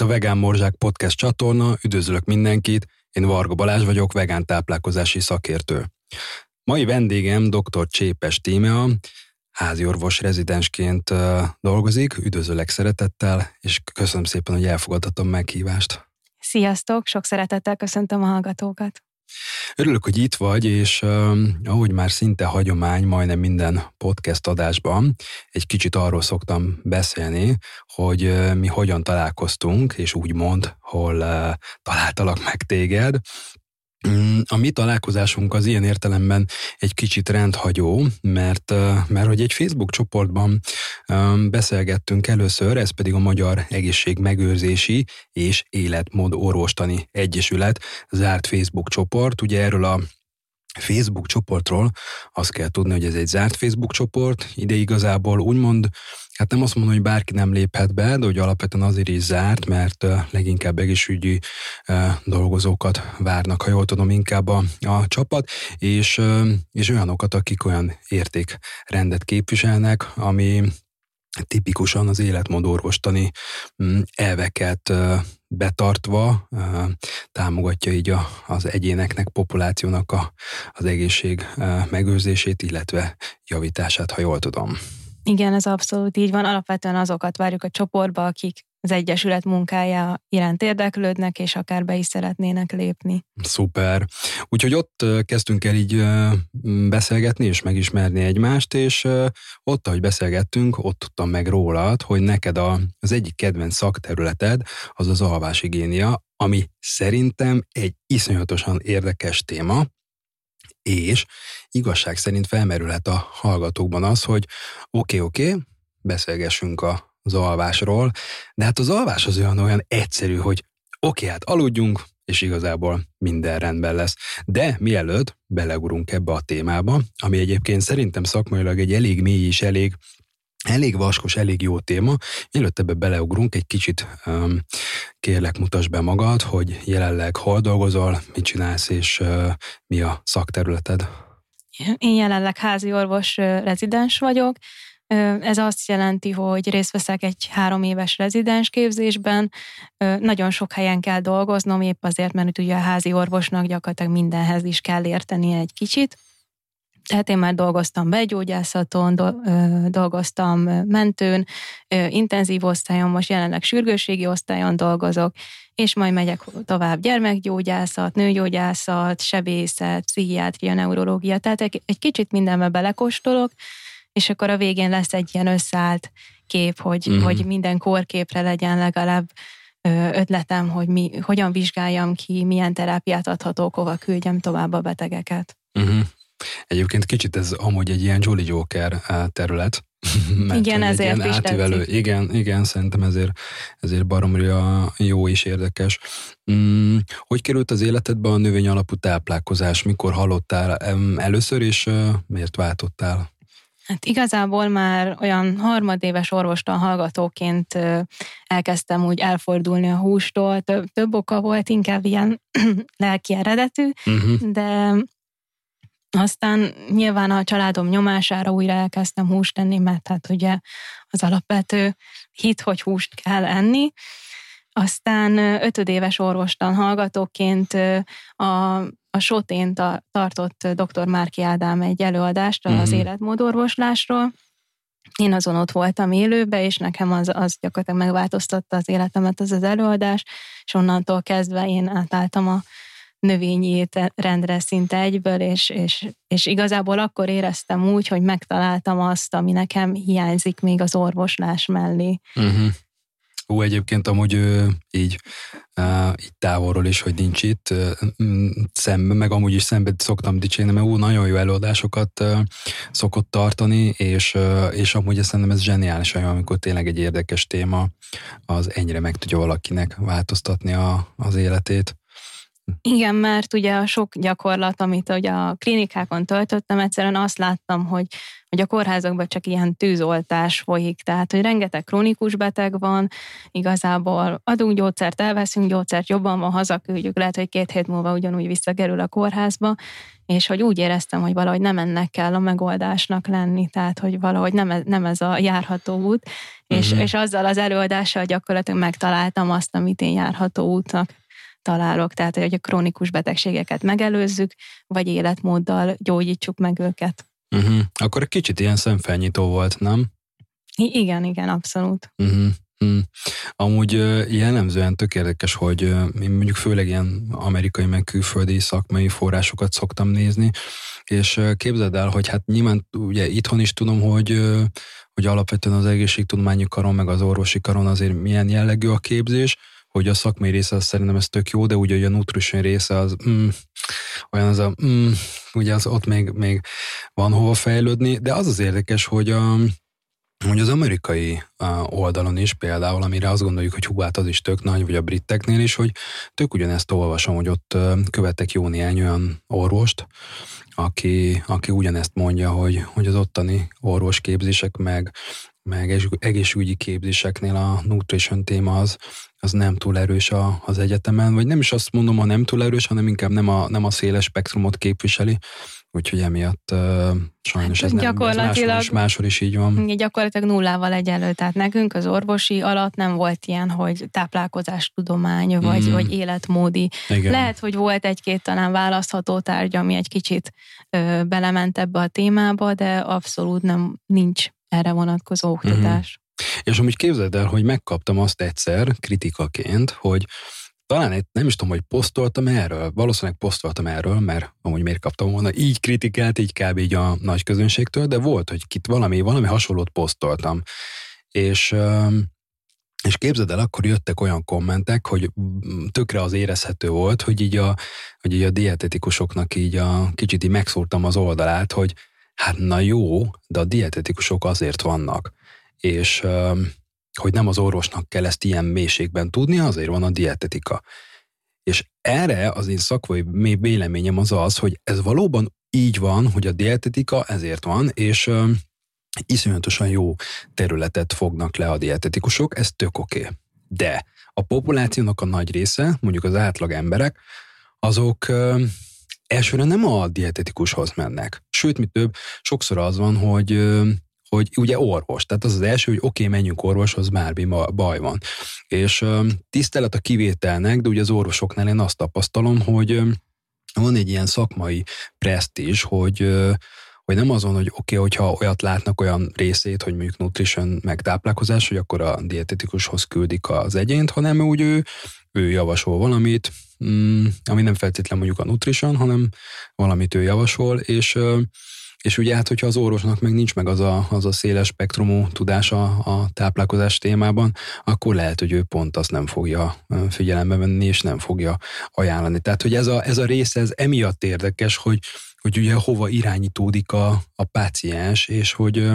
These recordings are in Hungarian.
Itt a Vegán Morzsák Podcast csatorna, üdvözlök mindenkit, én Varga Balázs vagyok, vegán táplálkozási szakértő. Mai vendégem dr. Csépes Tímea, háziorvos rezidensként dolgozik, üdvözöllek szeretettel, és köszönöm szépen, hogy elfogadhatom meghívást. Sziasztok, sok szeretettel köszöntöm a hallgatókat. Örülök, hogy itt vagy, és uh, ahogy már szinte hagyomány, majdnem minden podcast adásban, egy kicsit arról szoktam beszélni, hogy uh, mi hogyan találkoztunk, és úgy mond, hol uh, találtalak meg téged. Mm, a mi találkozásunk az ilyen értelemben egy kicsit rendhagyó, mert, mert hogy egy Facebook csoportban beszélgettünk először, ez pedig a Magyar Egészségmegőrzési és Életmód Orvostani Egyesület zárt Facebook csoport. Ugye erről a Facebook csoportról azt kell tudni, hogy ez egy zárt Facebook csoport, ide igazából úgymond Hát nem azt mondom, hogy bárki nem léphet be, de hogy alapvetően azért is zárt, mert leginkább egészségügyi dolgozókat várnak, ha jól tudom, inkább a, a csapat, és, és olyanokat, akik olyan értékrendet képviselnek, ami tipikusan az életmódorvostani mm, elveket betartva támogatja így a, az egyéneknek, populációnak a, az egészség megőrzését, illetve javítását, ha jól tudom. Igen, ez abszolút így van. Alapvetően azokat várjuk a csoportba, akik az Egyesület munkája iránt érdeklődnek, és akár be is szeretnének lépni. Szuper. Úgyhogy ott kezdtünk el így beszélgetni, és megismerni egymást, és ott, ahogy beszélgettünk, ott tudtam meg rólad, hogy neked a, az egyik kedvenc szakterületed az az alváshigiénia, ami szerintem egy iszonyatosan érdekes téma, és igazság szerint felmerülhet a hallgatókban az, hogy oké, okay, oké, okay, beszélgessünk az alvásról, de hát az alvás az olyan, olyan egyszerű, hogy oké, okay, hát aludjunk, és igazából minden rendben lesz. De mielőtt belegurunk ebbe a témába, ami egyébként szerintem szakmailag egy elég mély és elég Elég vaskos, elég jó téma. Mielőtt ebbe beleugrunk, egy kicsit um, kérlek mutasd be magad, hogy jelenleg hol dolgozol, mit csinálsz, és uh, mi a szakterületed. Én jelenleg házi orvos rezidens vagyok. Ez azt jelenti, hogy részt veszek egy három éves rezidens képzésben. Nagyon sok helyen kell dolgoznom, épp azért, mert ugye a házi orvosnak gyakorlatilag mindenhez is kell érteni egy kicsit. Tehát én már dolgoztam begyógyászaton, dolgoztam mentőn, intenzív osztályon, most jelenleg sürgősségi osztályon dolgozok, és majd megyek tovább gyermekgyógyászat, nőgyógyászat, sebészet, pszichiátria, neurológia, tehát egy, egy kicsit mindenbe belekóstolok, és akkor a végén lesz egy ilyen összeállt kép, hogy, uh-huh. hogy minden korképre legyen legalább ötletem, hogy mi, hogyan vizsgáljam ki, milyen terápiát adhatok, hova küldjem tovább a betegeket. Uh-huh. Egyébként kicsit ez amúgy egy ilyen Jolly Joker terület. igen, ezért ilyen is átívelő. Igen, igen, szerintem ezért, ezért baromra jó és érdekes. Mm, hogy került az életedbe a növény alapú táplálkozás? Mikor hallottál először, és miért váltottál? Hát igazából már olyan harmadéves orvostan hallgatóként elkezdtem úgy elfordulni a hústól. Több, több oka volt, inkább ilyen lelki eredetű, uh-huh. de aztán nyilván a családom nyomására újra elkezdtem húst tenni, mert hát ugye az alapvető hit, hogy húst kell enni. Aztán ötödéves orvostan hallgatóként a, a Sotén tartott dr. Márki Ádám egy előadást az uh-huh. életmódorvoslásról. Én azon ott voltam élőbe, és nekem az, az gyakorlatilag megváltoztatta az életemet az az előadás, és onnantól kezdve én átálltam a növényi rendre szinte egyből, és, és, és igazából akkor éreztem úgy, hogy megtaláltam azt, ami nekem hiányzik még az orvoslás mellé. Uh-huh. Ó, egyébként amúgy így, így távolról is, hogy nincs itt, szemben, meg amúgy is szemben szoktam dicsérni, mert ú, nagyon jó előadásokat szokott tartani, és, és amúgy szerintem ez zseniális, amikor tényleg egy érdekes téma, az ennyire meg tudja valakinek változtatni a, az életét Igen, mert ugye a sok gyakorlat, amit ugye a klinikákon töltöttem, egyszerűen azt láttam, hogy, hogy a kórházakban csak ilyen tűzoltás folyik, tehát hogy rengeteg krónikus beteg van, igazából adunk gyógyszert, elveszünk gyógyszert, jobban van, hazaküldjük, lehet, hogy két hét múlva ugyanúgy visszakerül a kórházba, és hogy úgy éreztem, hogy valahogy nem ennek kell a megoldásnak lenni, tehát hogy valahogy nem ez, nem ez a járható út, és, uh-huh. és azzal az előadással gyakorlatilag megtaláltam azt, amit én járható útnak találok, tehát hogy a krónikus betegségeket megelőzzük, vagy életmóddal gyógyítsuk meg őket. Uh-huh. Akkor egy kicsit ilyen szemfelnyitó volt, nem? I- igen, igen, abszolút. Uh-huh. Hmm. Amúgy jellemzően tök érdekes, hogy én mondjuk főleg ilyen amerikai meg külföldi szakmai forrásokat szoktam nézni, és képzeld el, hogy hát nyilván ugye itthon is tudom, hogy, hogy alapvetően az egészségtudományi karon, meg az orvosi karon azért milyen jellegű a képzés, hogy a szakmai része az szerintem ez tök jó, de ugye a nutrition része az mm, olyan az a, mm, ugye az ott még, még van hova fejlődni, de az az érdekes, hogy a, hogy az amerikai oldalon is például, amire azt gondoljuk, hogy hú, hát az is tök nagy, vagy a briteknél is, hogy tök ugyanezt olvasom, hogy ott követek jó néhány olyan orvost, aki, aki ugyanezt mondja, hogy, hogy az ottani orvosképzések meg, meg egészségügyi képzéseknél a nutrition téma az, az nem túl erős a, az egyetemen, vagy nem is azt mondom, ha nem túl erős, hanem inkább nem a, nem a széles spektrumot képviseli, úgyhogy emiatt uh, sajnos hát, ez nem, ez máshol, is, máshol is így van. Gyakorlatilag nullával egyenlő, tehát nekünk az orvosi alatt nem volt ilyen, hogy táplálkozástudomány, vagy, mm. vagy életmódi. Igen. Lehet, hogy volt egy-két talán választható tárgy, ami egy kicsit ö, belement ebbe a témába, de abszolút nem nincs erre vonatkozó oktatás. Mm. És amúgy képzeld el, hogy megkaptam azt egyszer kritikaként, hogy talán egy, nem is tudom, hogy posztoltam erről, valószínűleg posztoltam erről, mert amúgy miért kaptam volna így kritikát, így kb. így a nagy közönségtől, de volt, hogy kit valami, valami hasonlót posztoltam. És, és képzeld el, akkor jöttek olyan kommentek, hogy tökre az érezhető volt, hogy így a, hogy így a dietetikusoknak így a kicsit így megszúrtam az oldalát, hogy hát na jó, de a dietetikusok azért vannak. És hogy nem az orvosnak kell ezt ilyen mélységben tudni, azért van a dietetika. És erre az én szakmai véleményem az az, hogy ez valóban így van, hogy a dietetika ezért van, és iszonyatosan jó területet fognak le a dietetikusok, ez tök oké. Okay. De a populációnak a nagy része, mondjuk az átlag emberek, azok elsőre nem a dietetikushoz mennek. Sőt, mi több, sokszor az van, hogy hogy ugye orvos, tehát az az első, hogy oké, okay, menjünk orvoshoz, bármi baj van. És tisztelet a kivételnek, de ugye az orvosoknál én azt tapasztalom, hogy van egy ilyen szakmai presztízs, hogy hogy nem azon, hogy oké, okay, hogyha olyat látnak olyan részét, hogy mondjuk nutrition meg táplálkozás, hogy akkor a dietetikushoz küldik az egyént, hanem úgy ő, ő javasol valamit, mm, ami nem feltétlenül mondjuk a nutrition, hanem valamit ő javasol, és és ugye hát, hogyha az orvosnak meg nincs meg az a, az a széles spektrumú tudása a táplálkozás témában, akkor lehet, hogy ő pont azt nem fogja figyelembe venni, és nem fogja ajánlani. Tehát, hogy ez a, ez a rész, ez emiatt érdekes, hogy, hogy ugye hova irányítódik a, a páciens, és hogy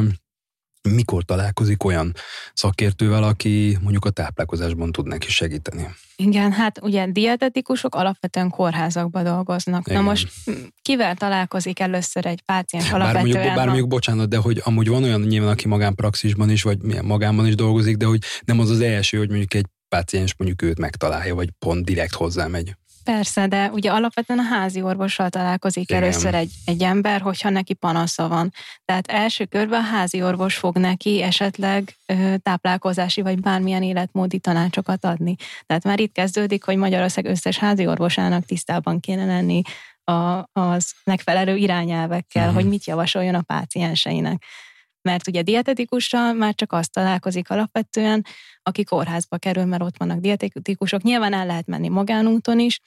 mikor találkozik olyan szakértővel, aki mondjuk a táplálkozásban tud neki segíteni. Igen, hát ugye dietetikusok alapvetően kórházakban dolgoznak. Igen. Na most kivel találkozik először egy páciens alapvetően? Bár mondjuk, bár mondjuk bocsánat, de hogy amúgy van olyan nyilván, aki magánpraxisban is, vagy magánban is dolgozik, de hogy nem az az első, hogy mondjuk egy páciens mondjuk őt megtalálja, vagy pont direkt hozzá megy. Persze, de ugye alapvetően a házi orvossal találkozik Igen. először egy, egy ember, hogyha neki panasza van. Tehát első körben a házi orvos fog neki esetleg ö, táplálkozási vagy bármilyen életmódi tanácsokat adni. Tehát már itt kezdődik, hogy Magyarország összes házi orvosának tisztában kéne lenni a, az megfelelő irányelvekkel, uh-huh. hogy mit javasoljon a pácienseinek mert ugye dietetikussal már csak azt találkozik alapvetően, aki kórházba kerül, mert ott vannak dietetikusok. Nyilván el lehet menni magánúton is,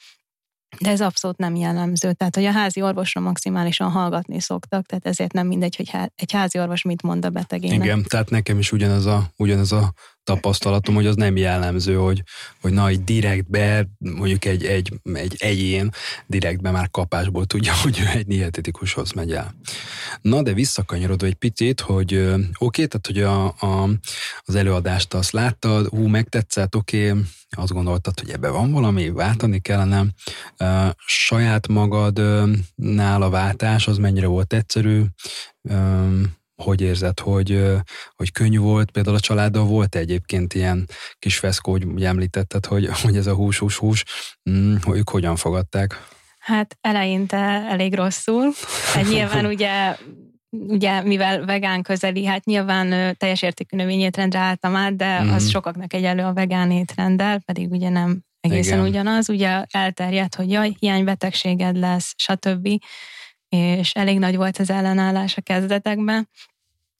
de ez abszolút nem jellemző. Tehát, hogy a házi orvosra maximálisan hallgatni szoktak, tehát ezért nem mindegy, hogy egy házi orvos mit mond a betegének. Igen, tehát nekem is ugyanez a, ugyanez a tapasztalatom, hogy az nem jellemző, hogy, hogy na, egy direktbe, mondjuk egy, egy, egy egyén direktbe már kapásból tudja, hogy ő egy dietetikushoz megy el. Na, de visszakanyarodva egy picit, hogy oké, okay, tehát hogy a, a, az előadást azt láttad, hú, megtetszett, oké, okay, azt gondoltad, hogy ebbe van valami, váltani kellene. Saját magadnál a váltás az mennyire volt egyszerű, hogy érzed, hogy, hogy könnyű volt, például a családdal volt egyébként ilyen kis feszkó, hogy ugye említetted, hogy, hogy ez a hús, hús, hús, mm, hogy ők hogyan fogadták? Hát eleinte elég rosszul. Hát nyilván ugye ugye mivel vegán közeli, hát nyilván teljes értékű növényétrendre álltam át, de mm. az mhm. sokaknak egyelő a vegán étrenddel, pedig ugye nem egészen Igen. ugyanaz. Ugye elterjedt, hogy jaj, hiánybetegséged lesz, stb. És elég nagy volt az ellenállás a kezdetekben.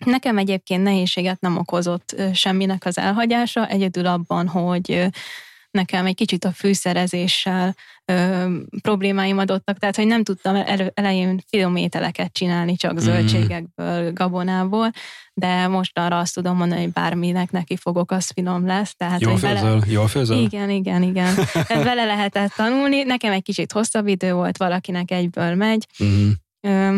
Nekem egyébként nehézséget nem okozott semminek az elhagyása, egyedül abban, hogy nekem egy kicsit a fűszerezéssel ö, problémáim adottak, tehát hogy nem tudtam elő, elején filmételeket csinálni csak mhm. zöldségekből, gabonából, de most arra azt tudom mondani, hogy bárminek neki fogok, az finom lesz. Tehát, jól főzöl? Vele... Jól főzöl? Igen, igen, igen. Tehát vele lehetett tanulni. Nekem egy kicsit hosszabb idő volt, valakinek egyből megy. Mm. Ö,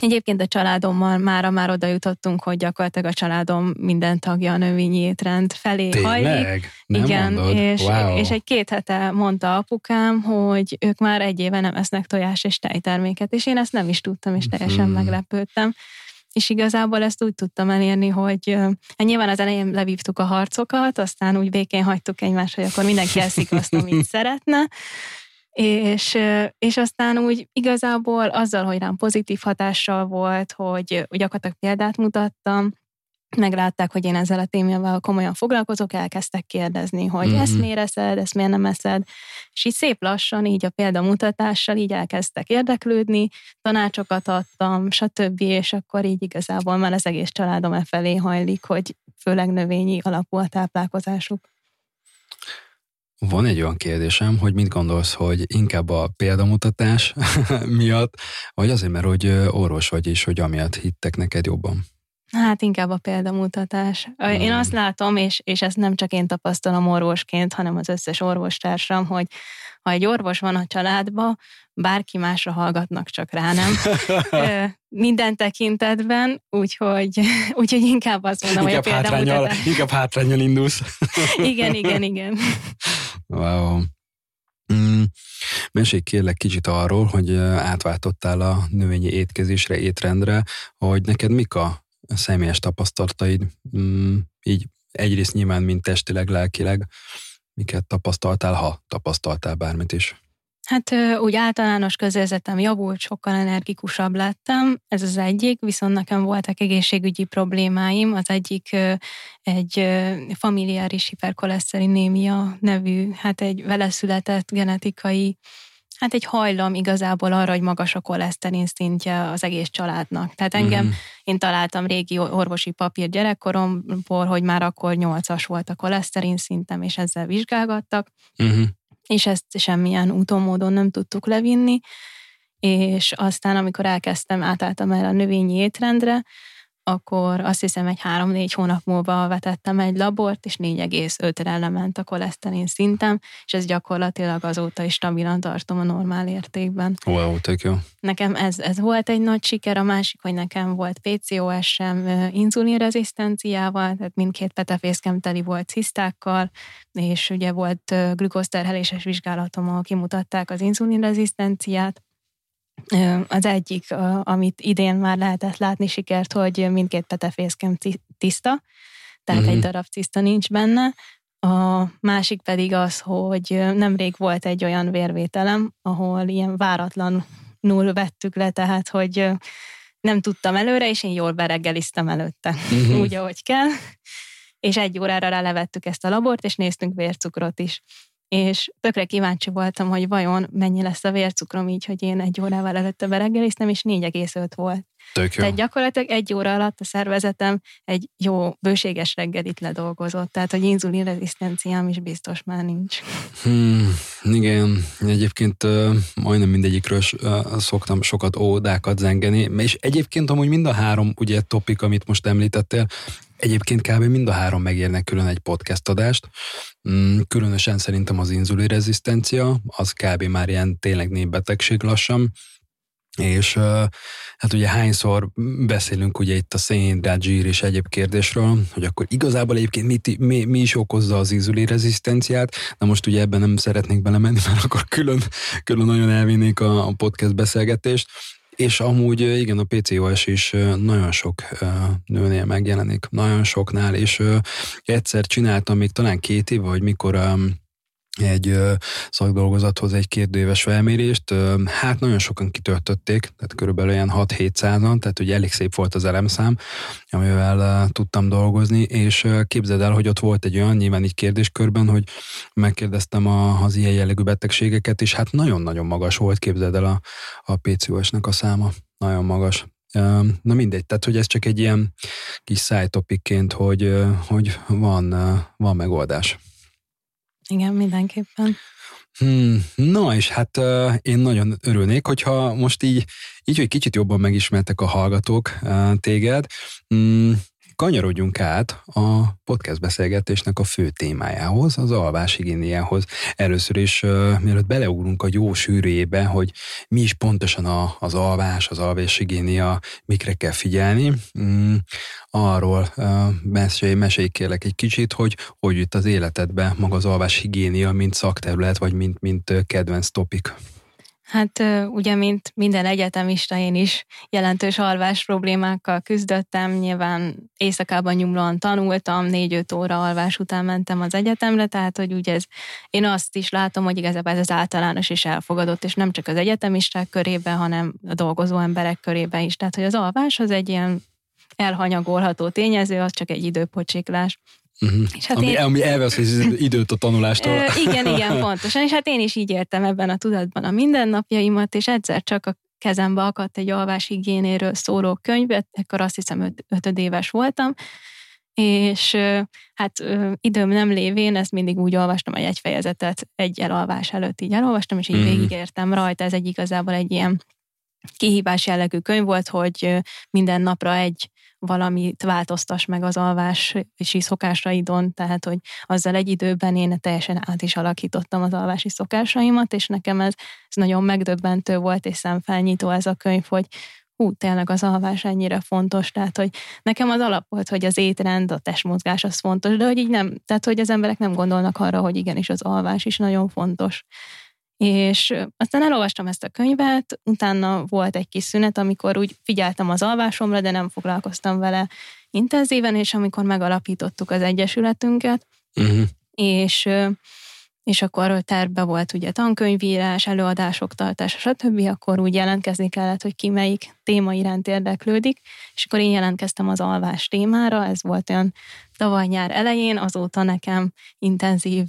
Egyébként a családommal mára már oda jutottunk, hogy gyakorlatilag a családom minden tagja a növényi étrend felé Tényleg? hajlik. Nem Igen, mondod? és, wow. és egy két hete mondta apukám, hogy ők már egy éve nem esznek tojás és tejterméket, és én ezt nem is tudtam, és teljesen hmm. meglepődtem. És igazából ezt úgy tudtam elérni, hogy hát nyilván az elején levívtuk a harcokat, aztán úgy békén hagytuk egymást, hogy akkor mindenki eszik azt, amit szeretne, és, és aztán úgy igazából azzal, hogy rám pozitív hatással volt, hogy, gyakorlatilag példát mutattam, meglátták, hogy én ezzel a témával komolyan foglalkozok, elkezdtek kérdezni, hogy mm-hmm. ezt miért eszed, ezt miért nem eszed, és így szép lassan, így a példamutatással így elkezdtek érdeklődni, tanácsokat adtam, stb., és akkor így igazából már az egész családom e felé hajlik, hogy főleg növényi alapú a táplálkozásuk. Van egy olyan kérdésem, hogy mit gondolsz, hogy inkább a példamutatás miatt, vagy azért, mert hogy orvos vagy, és hogy amiatt hittek neked jobban? Hát inkább a példamutatás. Én hmm. azt látom, és, és ezt nem csak én tapasztalom orvosként, hanem az összes orvostársam, hogy ha egy orvos van a családban, bárki másra hallgatnak, csak rá nem. Minden tekintetben, úgyhogy, úgyhogy inkább azt mondom, inkább hogy a példamutatás. Inkább hátrányjal indulsz. igen, igen, igen. Wow. Mm, mesélj kérlek kicsit arról, hogy átváltottál a növényi étkezésre, étrendre, hogy neked mik a személyes tapasztalataid, mm, így egyrészt nyilván, mint testileg, lelkileg, miket tapasztaltál, ha tapasztaltál bármit is? Hát úgy általános közérzetem javult, sokkal energikusabb lettem, ez az egyik, viszont nekem voltak egészségügyi problémáim, az egyik egy familiáris hiperkoleszterinémia nevű, hát egy vele született genetikai hát egy hajlam igazából arra, hogy magas a koleszterin szintje az egész családnak. Tehát engem, mm. én találtam régi orvosi papír gyerekkoromból, hogy már akkor 8-as volt a koleszterin szintem, és ezzel vizsgálgattak. Mm és ezt semmilyen úton, módon nem tudtuk levinni, és aztán, amikor elkezdtem, átálltam el a növényi étrendre, akkor azt hiszem egy három-négy hónap múlva vetettem egy labort, és 4,5-re lement a koleszterin szintem, és ez gyakorlatilag azóta is stabilan tartom a normál értékben. Wow, tök jó. Nekem ez, ez volt egy nagy siker, a másik, hogy nekem volt PCOS-sem inzulinrezisztenciával, tehát mindkét petefészkem teli volt cisztákkal, és ugye volt glükózterheléses vizsgálatom, ahol kimutatták az inzulinrezisztenciát, az egyik, amit idén már lehetett látni sikert, hogy mindkét petefészkem tiszta, tehát uh-huh. egy darab tiszta nincs benne. A másik pedig az, hogy nemrég volt egy olyan vérvételem, ahol ilyen váratlanul vettük le, tehát hogy nem tudtam előre, és én jól bereggeliztem előtte, uh-huh. úgy, ahogy kell. És egy órára rá levettük ezt a labort, és néztünk vércukrot is és tökre kíváncsi voltam, hogy vajon mennyi lesz a vércukrom így, hogy én egy órával előtte bereggeliztem, és 4,5 volt. Tök jó. Tehát gyakorlatilag egy óra alatt a szervezetem egy jó, bőséges reggelit ledolgozott, tehát hogy inzulinrezisztenciám is biztos már nincs. Hmm, igen, egyébként uh, majdnem mindegyikről uh, szoktam sokat ódákat zengeni, és egyébként amúgy mind a három ugye topik, amit most említettél, Egyébként kb. mind a három megérnek külön egy podcast adást. Mm, különösen szerintem az inzulin rezisztencia, az kb. már ilyen tényleg népbetegség lassan, és hát ugye hányszor beszélünk ugye itt a szénhidrát, zsír és egyéb kérdésről, hogy akkor igazából egyébként mit, mi, mi is okozza az inzulin rezisztenciát. Na most ugye ebben nem szeretnék belemenni, mert akkor külön, külön nagyon elvinnék a, a podcast beszélgetést. És amúgy igen, a PCOS is nagyon sok nőnél megjelenik, nagyon soknál, és egyszer csináltam még talán két év, vagy mikor egy szakdolgozathoz egy kérdőéves felmérést. Hát nagyon sokan kitöltötték, tehát körülbelül ilyen 6-700-an, tehát ugye elég szép volt az elemszám, amivel tudtam dolgozni, és képzeld el, hogy ott volt egy olyan, nyilván így kérdéskörben, hogy megkérdeztem a, az ilyen jellegű betegségeket, és hát nagyon-nagyon magas volt, képzeld el a, a PCOS-nek a száma, nagyon magas. Na mindegy, tehát hogy ez csak egy ilyen kis szájtopikként, hogy, hogy van, van megoldás. Igen, mindenképpen. Hmm, na, és hát uh, én nagyon örülnék, hogyha most így, így, hogy kicsit jobban megismertek a hallgatók uh, téged, um, kanyarodjunk át a podcast beszélgetésnek a fő témájához, az alváshigiéniához. Először is, uh, mielőtt beleugrunk a jó sűrűjébe, hogy mi is pontosan a, az alvás, az alváshigiénia, mikre kell figyelni, um, arról uh, mesélj, mesélj kérlek egy kicsit, hogy hogy jut az életedbe maga az alváshigiénia, mint szakterület, vagy mint, mint kedvenc topik. Hát ugye, mint minden egyetemista, én is jelentős alvás problémákkal küzdöttem. Nyilván éjszakában nyomlóan tanultam, négy-öt óra alvás után mentem az egyetemre, tehát hogy ugye ez, én azt is látom, hogy igazából ez az általános is elfogadott, és nem csak az egyetemisták körében, hanem a dolgozó emberek körében is. Tehát, hogy az alvás az egy ilyen elhanyagolható tényező, az csak egy időpocsiklás. Uh-huh. És hát ami, én... ami elvesz az időt a tanulástól. Ö, igen, igen, pontosan. És hát én is így értem ebben a tudatban a mindennapjaimat, és egyszer csak a kezembe akadt egy alváshigiénéről szóló könyvet, ekkor azt hiszem öt, ötödéves voltam, és hát időm nem lévén, ezt mindig úgy olvastam, hogy egy fejezetet egy elalvás előtt így elolvastam, és így mm. végigértem rajta. Ez egy igazából egy ilyen kihívás jellegű könyv volt, hogy minden napra egy valamit változtass meg az alvási szokásaidon, tehát hogy azzal egy időben én teljesen át is alakítottam az alvási szokásaimat, és nekem ez, ez nagyon megdöbbentő volt, és szemfelnyitó ez a könyv, hogy hú, tényleg az alvás ennyire fontos, tehát hogy nekem az alap volt, hogy az étrend, a testmozgás az fontos, de hogy így nem, tehát hogy az emberek nem gondolnak arra, hogy igenis az alvás is nagyon fontos. És aztán elolvastam ezt a könyvet, utána volt egy kis szünet, amikor úgy figyeltem az alvásomra, de nem foglalkoztam vele intenzíven, és amikor megalapítottuk az egyesületünket, uh-huh. és és akkor tervbe volt ugye tankönyvírás, előadások tartása, stb., akkor úgy jelentkezni kellett, hogy ki melyik téma iránt érdeklődik, és akkor én jelentkeztem az alvás témára, ez volt olyan tavaly nyár elején, azóta nekem intenzív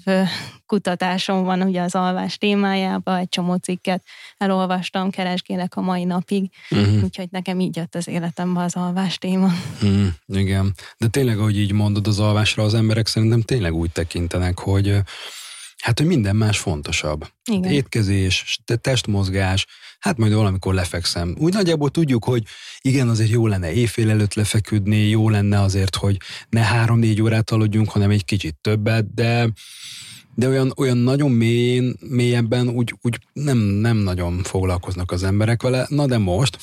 kutatásom van ugye az alvás témájába, egy csomó cikket elolvastam, keresgélek a mai napig, uh-huh. úgyhogy nekem így jött az életembe az alvás téma. Uh-huh. Igen, de tényleg, ahogy így mondod az alvásra, az emberek szerintem tényleg úgy tekintenek, hogy Hát, hogy minden más fontosabb. Igen. Étkezés, testmozgás, hát majd valamikor lefekszem. Úgy nagyjából tudjuk, hogy igen, azért jó lenne éjfél előtt lefeküdni, jó lenne azért, hogy ne három-négy órát aludjunk, hanem egy kicsit többet, de de olyan, olyan nagyon mélyén, mélyebben úgy, úgy nem, nem nagyon foglalkoznak az emberek vele. Na de most,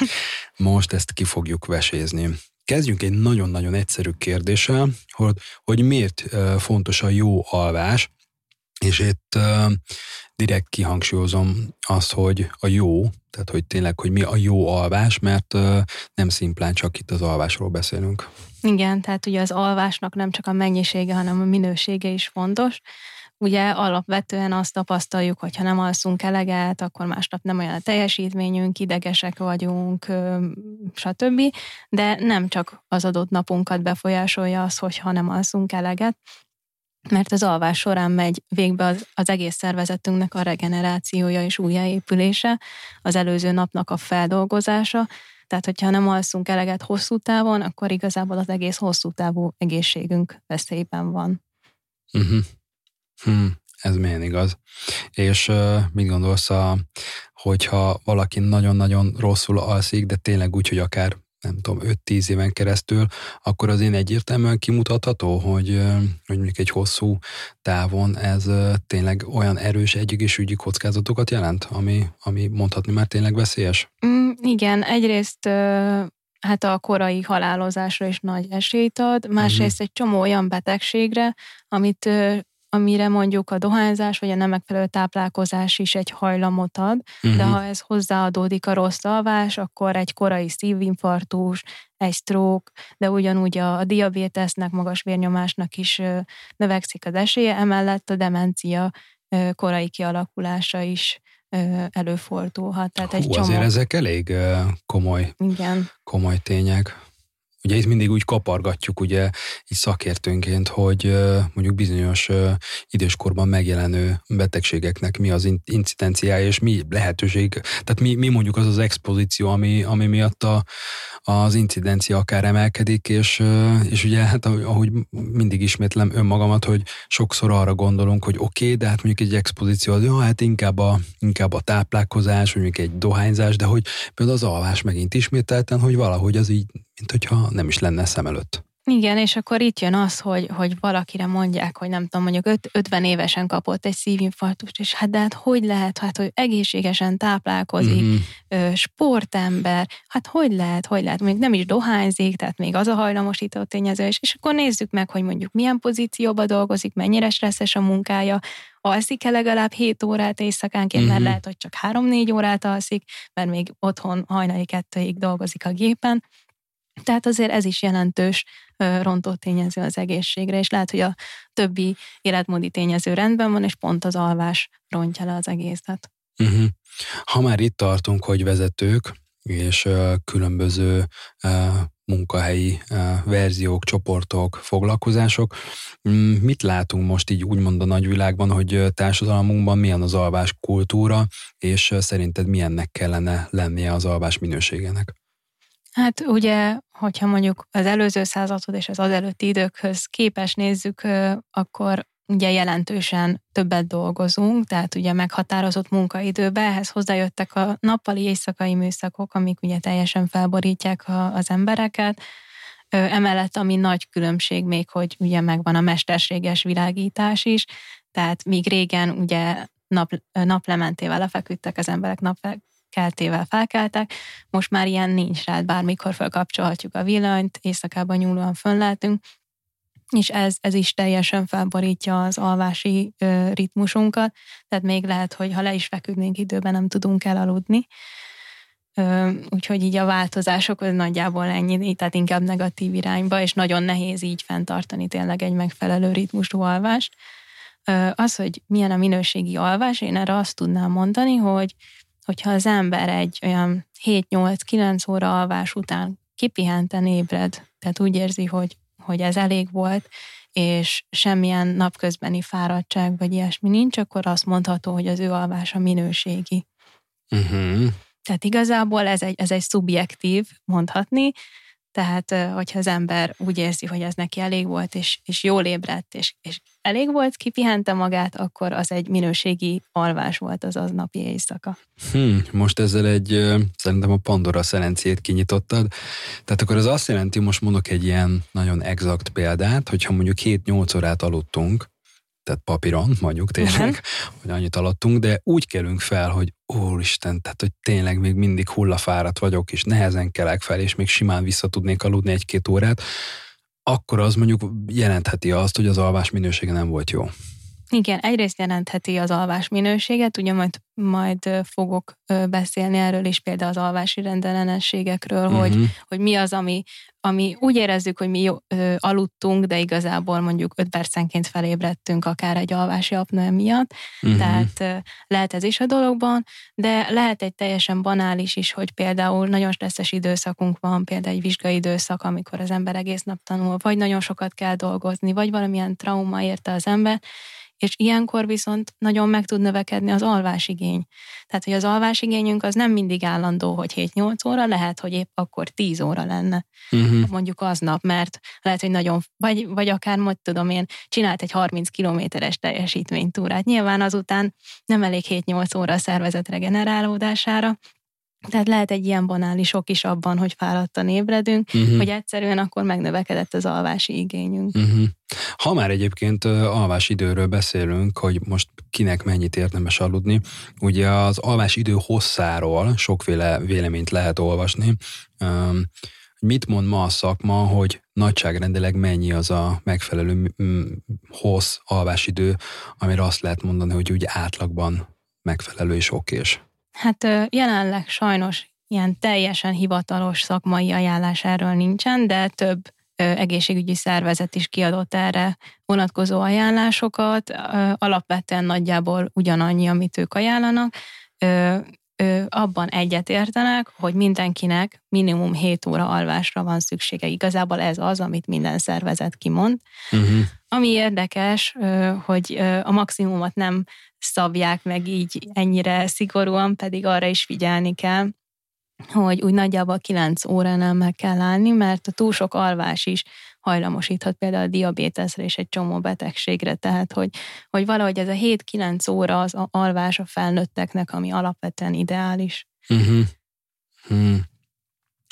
most ezt ki fogjuk vesézni. Kezdjünk egy nagyon-nagyon egyszerű kérdéssel, hogy, hogy miért fontos a jó alvás, és itt direkt kihangsúlyozom azt, hogy a jó, tehát hogy tényleg, hogy mi a jó alvás, mert nem szimplán csak itt az alvásról beszélünk. Igen, tehát ugye az alvásnak nem csak a mennyisége, hanem a minősége is fontos. Ugye alapvetően azt tapasztaljuk, hogy ha nem alszunk eleget, akkor másnap nem olyan a teljesítményünk, idegesek vagyunk, stb. De nem csak az adott napunkat befolyásolja az, hogyha nem alszunk eleget, mert az alvás során megy végbe az, az egész szervezetünknek a regenerációja és újjáépülése, az előző napnak a feldolgozása, tehát hogyha nem alszunk eleget hosszú távon, akkor igazából az egész hosszú távú egészségünk veszélyben van. Uh-huh. Hmm, ez milyen igaz. És uh, mit gondolsz, a, hogyha valaki nagyon-nagyon rosszul alszik, de tényleg úgy, hogy akár nem tudom, 5-10 éven keresztül, akkor az én egyértelműen kimutatható, hogy, hogy mondjuk egy hosszú távon ez tényleg olyan erős egyegészségügyi kockázatokat jelent, ami, ami mondhatni már tényleg veszélyes? Mm, igen, egyrészt hát a korai halálozásra is nagy esélyt ad, másrészt uh-huh. egy csomó olyan betegségre, amit amire mondjuk a dohányzás vagy a nem megfelelő táplálkozás is egy hajlamot ad, uh-huh. de mhm. ha ez hozzáadódik a rossz alvás, akkor egy korai szívinfarktus, egy stroke, de ugyanúgy a, a diabétesznek, magas vérnyomásnak is növekszik az esélye, emellett a demencia korai kialakulása is előfordulhat. Tehát Hú, egy csomó... azért ezek elég komoly, Igen. komoly tények. Ugye itt mindig úgy kapargatjuk, ugye így szakértőnként, hogy mondjuk bizonyos időskorban megjelenő betegségeknek mi az incidenciája, és mi lehetőség, tehát mi, mi mondjuk az az expozíció, ami, ami miatt a, az incidencia akár emelkedik, és, és ugye hát ahogy mindig ismétlem önmagamat, hogy sokszor arra gondolunk, hogy oké, okay, de hát mondjuk egy expozíció az, jó, hát inkább a, inkább a táplálkozás, mondjuk egy dohányzás, de hogy például az alvás megint ismételten, hogy valahogy az így mint hogyha nem is lenne szem előtt. Igen, és akkor itt jön az, hogy, hogy valakire mondják, hogy nem tudom, mondjuk 50 évesen kapott egy szívinfarktust, és hát de hát hogy lehet, hát hogy egészségesen táplálkozik, mm-hmm. sportember, hát hogy lehet, hogy lehet, még nem is dohányzik, tehát még az a hajlamosító tényező, és, és akkor nézzük meg, hogy mondjuk milyen pozícióba dolgozik, mennyire stresszes a munkája, alszik-e legalább 7 órát éjszakánként, mm-hmm. mert mhm. lehet, hogy csak 3-4 órát alszik, mert még otthon hajnali kettőig dolgozik a gépen, tehát azért ez is jelentős rontó tényező az egészségre, és lehet, hogy a többi életmódi tényező rendben van, és pont az alvás rontja le az egészet. Uh-huh. Ha már itt tartunk, hogy vezetők és különböző uh, munkahelyi verziók, csoportok, foglalkozások. Mm, mit látunk most így úgymond a nagyvilágban, hogy társadalmunkban milyen az alvás kultúra, és szerinted milyennek kellene lennie az alvás minőségének? Hát ugye, hogyha mondjuk az előző századhoz és az azelőtti időkhöz képes nézzük, akkor ugye jelentősen többet dolgozunk, tehát ugye meghatározott munkaidőbe, ehhez hozzájöttek a nappali éjszakai műszakok, amik ugye teljesen felborítják a, az embereket, Emellett, ami nagy különbség még, hogy ugye megvan a mesterséges világítás is, tehát míg régen ugye nap, naplementével lefeküdtek az emberek, nap, keltével felkeltek, most már ilyen nincs rá, bármikor felkapcsolhatjuk a villanyt, éjszakában nyúlóan fönlehetünk, és ez, ez is teljesen felborítja az alvási ö, ritmusunkat, tehát még lehet, hogy ha le is feküdnénk időben, nem tudunk elaludni. Ö, úgyhogy így a változások az nagyjából ennyi, tehát inkább negatív irányba, és nagyon nehéz így fenntartani tényleg egy megfelelő ritmusú alvást. Ö, az, hogy milyen a minőségi alvás, én erre azt tudnám mondani, hogy hogyha az ember egy olyan 7-8-9 óra alvás után kipihenten ébred, tehát úgy érzi, hogy, hogy ez elég volt, és semmilyen napközbeni fáradtság vagy ilyesmi nincs, akkor azt mondható, hogy az ő alvása minőségi. Uh-huh. Tehát igazából ez egy, ez egy szubjektív, mondhatni, tehát, hogyha az ember úgy érzi, hogy ez neki elég volt, és, és jól ébredt, és, és elég volt, kipihente magát, akkor az egy minőségi alvás volt az aznapi éjszaka. Hmm, most ezzel egy, szerintem a Pandora szerencét kinyitottad. Tehát akkor az azt jelenti, most mondok egy ilyen nagyon exakt példát, hogyha mondjuk 7-8 órát aludtunk, tehát papíron, mondjuk tényleg, uh-huh. hogy annyit alattunk, de úgy kelünk fel, hogy úristen, tehát hogy tényleg még mindig hullafáradt vagyok, és nehezen kelek fel, és még simán vissza tudnék aludni egy-két órát, akkor az mondjuk jelentheti azt, hogy az alvás minősége nem volt jó. Igen, egyrészt jelentheti az alvás minőséget, ugye majd, majd fogok beszélni erről is, például az alvási rendellenességekről, uh-huh. hogy, mhm. hogy mi az, ami, ami úgy érezzük, hogy mi jó, ö, aludtunk, de igazából mondjuk 5 percenként felébredtünk akár egy alvási apnoe miatt, uh-huh. tehát ö, lehet ez is a dologban, de lehet egy teljesen banális is, hogy például nagyon stresszes időszakunk van, például egy vizsgai időszak, amikor az ember egész nap tanul, vagy nagyon sokat kell dolgozni, vagy valamilyen trauma érte az ember, és ilyenkor viszont nagyon meg tud növekedni az alvásigény. Tehát, hogy az alvásigényünk az nem mindig állandó, hogy 7-8 óra, lehet, hogy épp akkor 10 óra lenne, uh-huh. mondjuk aznap, mert lehet, hogy nagyon, vagy, vagy akár, majd tudom én, csinált egy 30 kilométeres teljesítménytúrát. Nyilván azután nem elég 7-8 óra a szervezet regenerálódására, Tehát lehet egy ilyen banális ok is abban, hogy fáradtan ébredünk, uh-huh. hogy egyszerűen akkor megnövekedett az alvási igényünk. Uh-huh. Ha már egyébként alvás időről beszélünk, hogy most kinek mennyit érdemes aludni, ugye az alvás idő hosszáról sokféle véleményt lehet olvasni. Mit mond ma a szakma, hogy nagyságrendileg mennyi az a megfelelő hossz alvásidő, amire azt lehet mondani, hogy úgy átlagban megfelelő és okés? Hát jelenleg sajnos ilyen teljesen hivatalos szakmai ajánlás erről nincsen, de több egészségügyi szervezet is kiadott erre vonatkozó ajánlásokat. Alapvetően nagyjából ugyanannyi, amit ők ajánlanak. Abban egyetértenek, hogy mindenkinek minimum 7 óra alvásra van szüksége. Igazából ez az, amit minden szervezet kimond. Uh-huh. Ami érdekes, hogy a maximumot nem szabják meg így ennyire szigorúan, pedig arra is figyelni kell, hogy úgy nagyjából 9 óránál meg kell állni, mert a túl sok alvás is hajlamosíthat például a diabéteszre és egy csomó betegségre, tehát hogy, hogy valahogy ez a 7-9 óra az alvás a felnőtteknek, ami alapvetően ideális. Uh-huh. Hmm.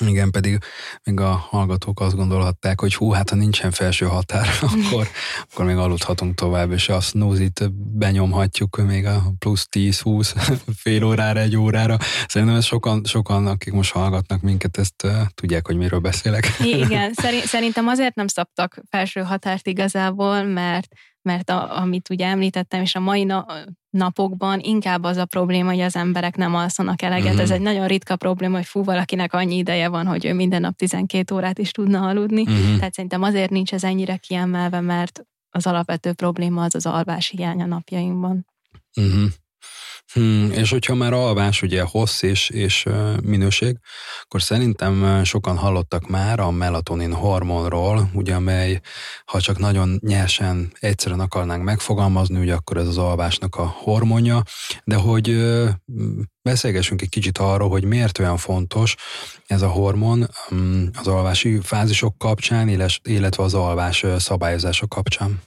Igen, pedig még a hallgatók azt gondolhatták, hogy hú, hát ha nincsen felső határ, akkor, akkor még aludhatunk tovább, és a snooze benyomhatjuk még a plusz 10-20 fél órára, egy órára. Szerintem ez sokan, sokan, akik most hallgatnak minket, ezt uh, tudják, hogy miről beszélek. Igen, szerintem azért nem szabtak felső határt igazából, mert mert a, amit ugye említettem, és a mai na, napokban inkább az a probléma, hogy az emberek nem alszanak eleget. Mm-hmm. Ez egy nagyon ritka probléma, hogy fú, valakinek annyi ideje van, hogy ő minden nap 12 órát is tudna aludni. Mm-hmm. Tehát szerintem azért nincs ez ennyire kiemelve, mert az alapvető probléma az az alvás hiány a napjainkban. Mm-hmm. Hmm, és hogyha már alvás ugye hossz és, és minőség, akkor szerintem sokan hallottak már a melatonin hormonról, ugye amely, ha csak nagyon nyersen egyszerűen akarnánk megfogalmazni, ugye akkor ez az alvásnak a hormonja, de hogy beszélgessünk egy kicsit arról, hogy miért olyan fontos ez a hormon az alvási fázisok kapcsán, illetve az alvás szabályozása kapcsán.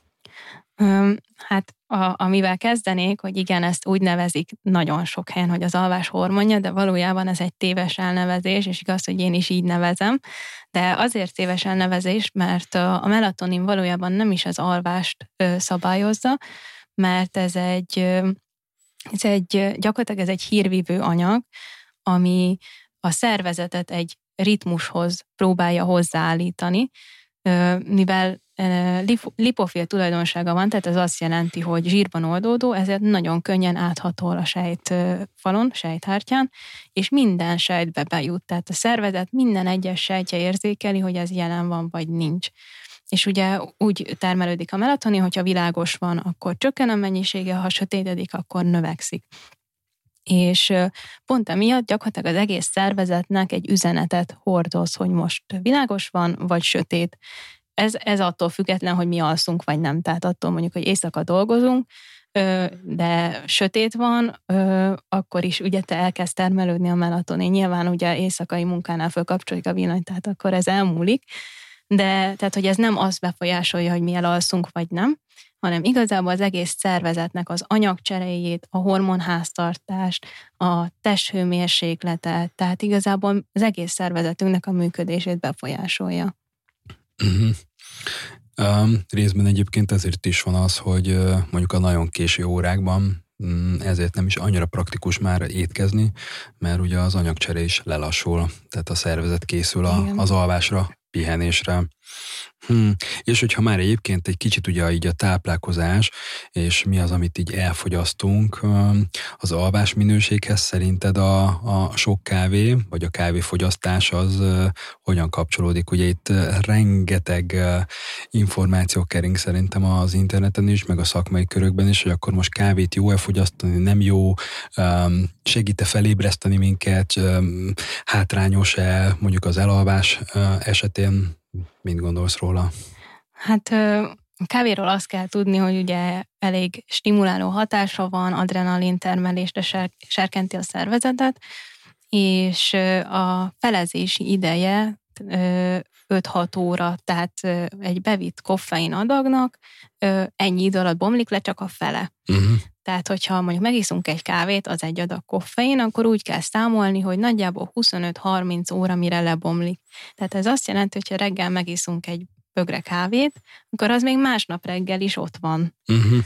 Hát a, amivel kezdenék, hogy igen, ezt úgy nevezik nagyon sok helyen, hogy az alvás hormonja, de valójában ez egy téves elnevezés, és igaz, hogy én is így nevezem. De azért téves elnevezés, mert a melatonin valójában nem is az alvást szabályozza, mert ez egy, ez egy gyakorlatilag ez egy hírvívő anyag, ami a szervezetet egy ritmushoz próbálja hozzáállítani, mivel lipofil tulajdonsága van, tehát ez azt jelenti, hogy zsírban oldódó, ezért nagyon könnyen áthatol a sejt falon, sejthártyán, és minden sejtbe bejut. Tehát a szervezet minden egyes sejtje érzékeli, hogy ez jelen van, vagy nincs. És ugye úgy termelődik a melatonin, hogyha világos van, akkor csökken a mennyisége, ha sötétedik, akkor növekszik. És pont emiatt gyakorlatilag az egész szervezetnek egy üzenetet hordoz, hogy most világos van, vagy sötét ez, ez attól független, hogy mi alszunk, vagy nem. Tehát attól mondjuk, hogy éjszaka dolgozunk, de sötét van, akkor is ugye te elkezd termelődni a melatonin. Nyilván ugye éjszakai munkánál fölkapcsoljuk a villanyt, tehát akkor ez elmúlik. De tehát, hogy ez nem azt befolyásolja, hogy mi elalszunk, vagy nem, hanem igazából az egész szervezetnek az anyagcseréjét, a hormonháztartást, a testhőmérsékletet, tehát igazából az egész szervezetünknek a működését befolyásolja. Uh-huh. Um, részben egyébként ezért is van az, hogy mondjuk a nagyon késő órákban um, ezért nem is annyira praktikus már étkezni, mert ugye az anyagcsere is lelassul, tehát a szervezet készül a, az alvásra, pihenésre. Hmm. És hogyha már egyébként egy kicsit ugye így a táplálkozás, és mi az, amit így elfogyasztunk, az alvás minőséghez szerinted a, a sok kávé, vagy a kávéfogyasztás az hogyan kapcsolódik? Ugye itt rengeteg információ kering szerintem az interneten is, meg a szakmai körökben is, hogy akkor most kávét jó-e fogyasztani, nem jó, segít-e felébreszteni minket, hátrányos-e mondjuk az elalvás esetén, Mit gondolsz róla? Hát kávéról azt kell tudni, hogy ugye elég stimuláló hatása van, adrenalin termelésre ser- serkenti a szervezetet, és a felezési ideje, 5-6 óra, tehát egy bevitt koffein adagnak ennyi idő alatt bomlik le csak a fele. Uh-huh. Tehát, hogyha mondjuk megiszunk egy kávét, az egy adag koffein, akkor úgy kell számolni, hogy nagyjából 25-30 óra mire lebomlik. Tehát ez azt jelenti, hogy ha reggel megiszunk egy bögre kávét, akkor az még másnap reggel is ott van. Uh-huh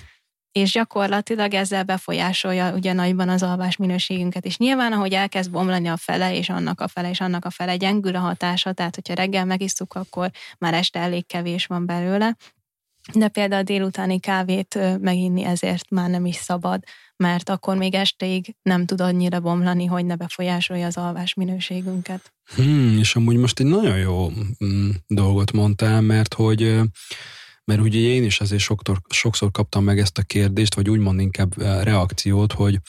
és gyakorlatilag ezzel befolyásolja ugye nagyban az alvás minőségünket. És nyilván, ahogy elkezd bomlani a fele, és annak a fele, és annak a fele, gyengül a hatása, tehát hogyha reggel megisztuk, akkor már este elég kevés van belőle, de például a délutáni kávét meginni ezért már nem is szabad, mert akkor még estéig nem tud annyira bomlani, hogy ne befolyásolja az alvás minőségünket. Hmm, és amúgy most egy nagyon jó mm, dolgot mondtál, mert hogy mert ugye én is azért sokszor, sokszor kaptam meg ezt a kérdést, vagy úgymond inkább eh, reakciót, hogy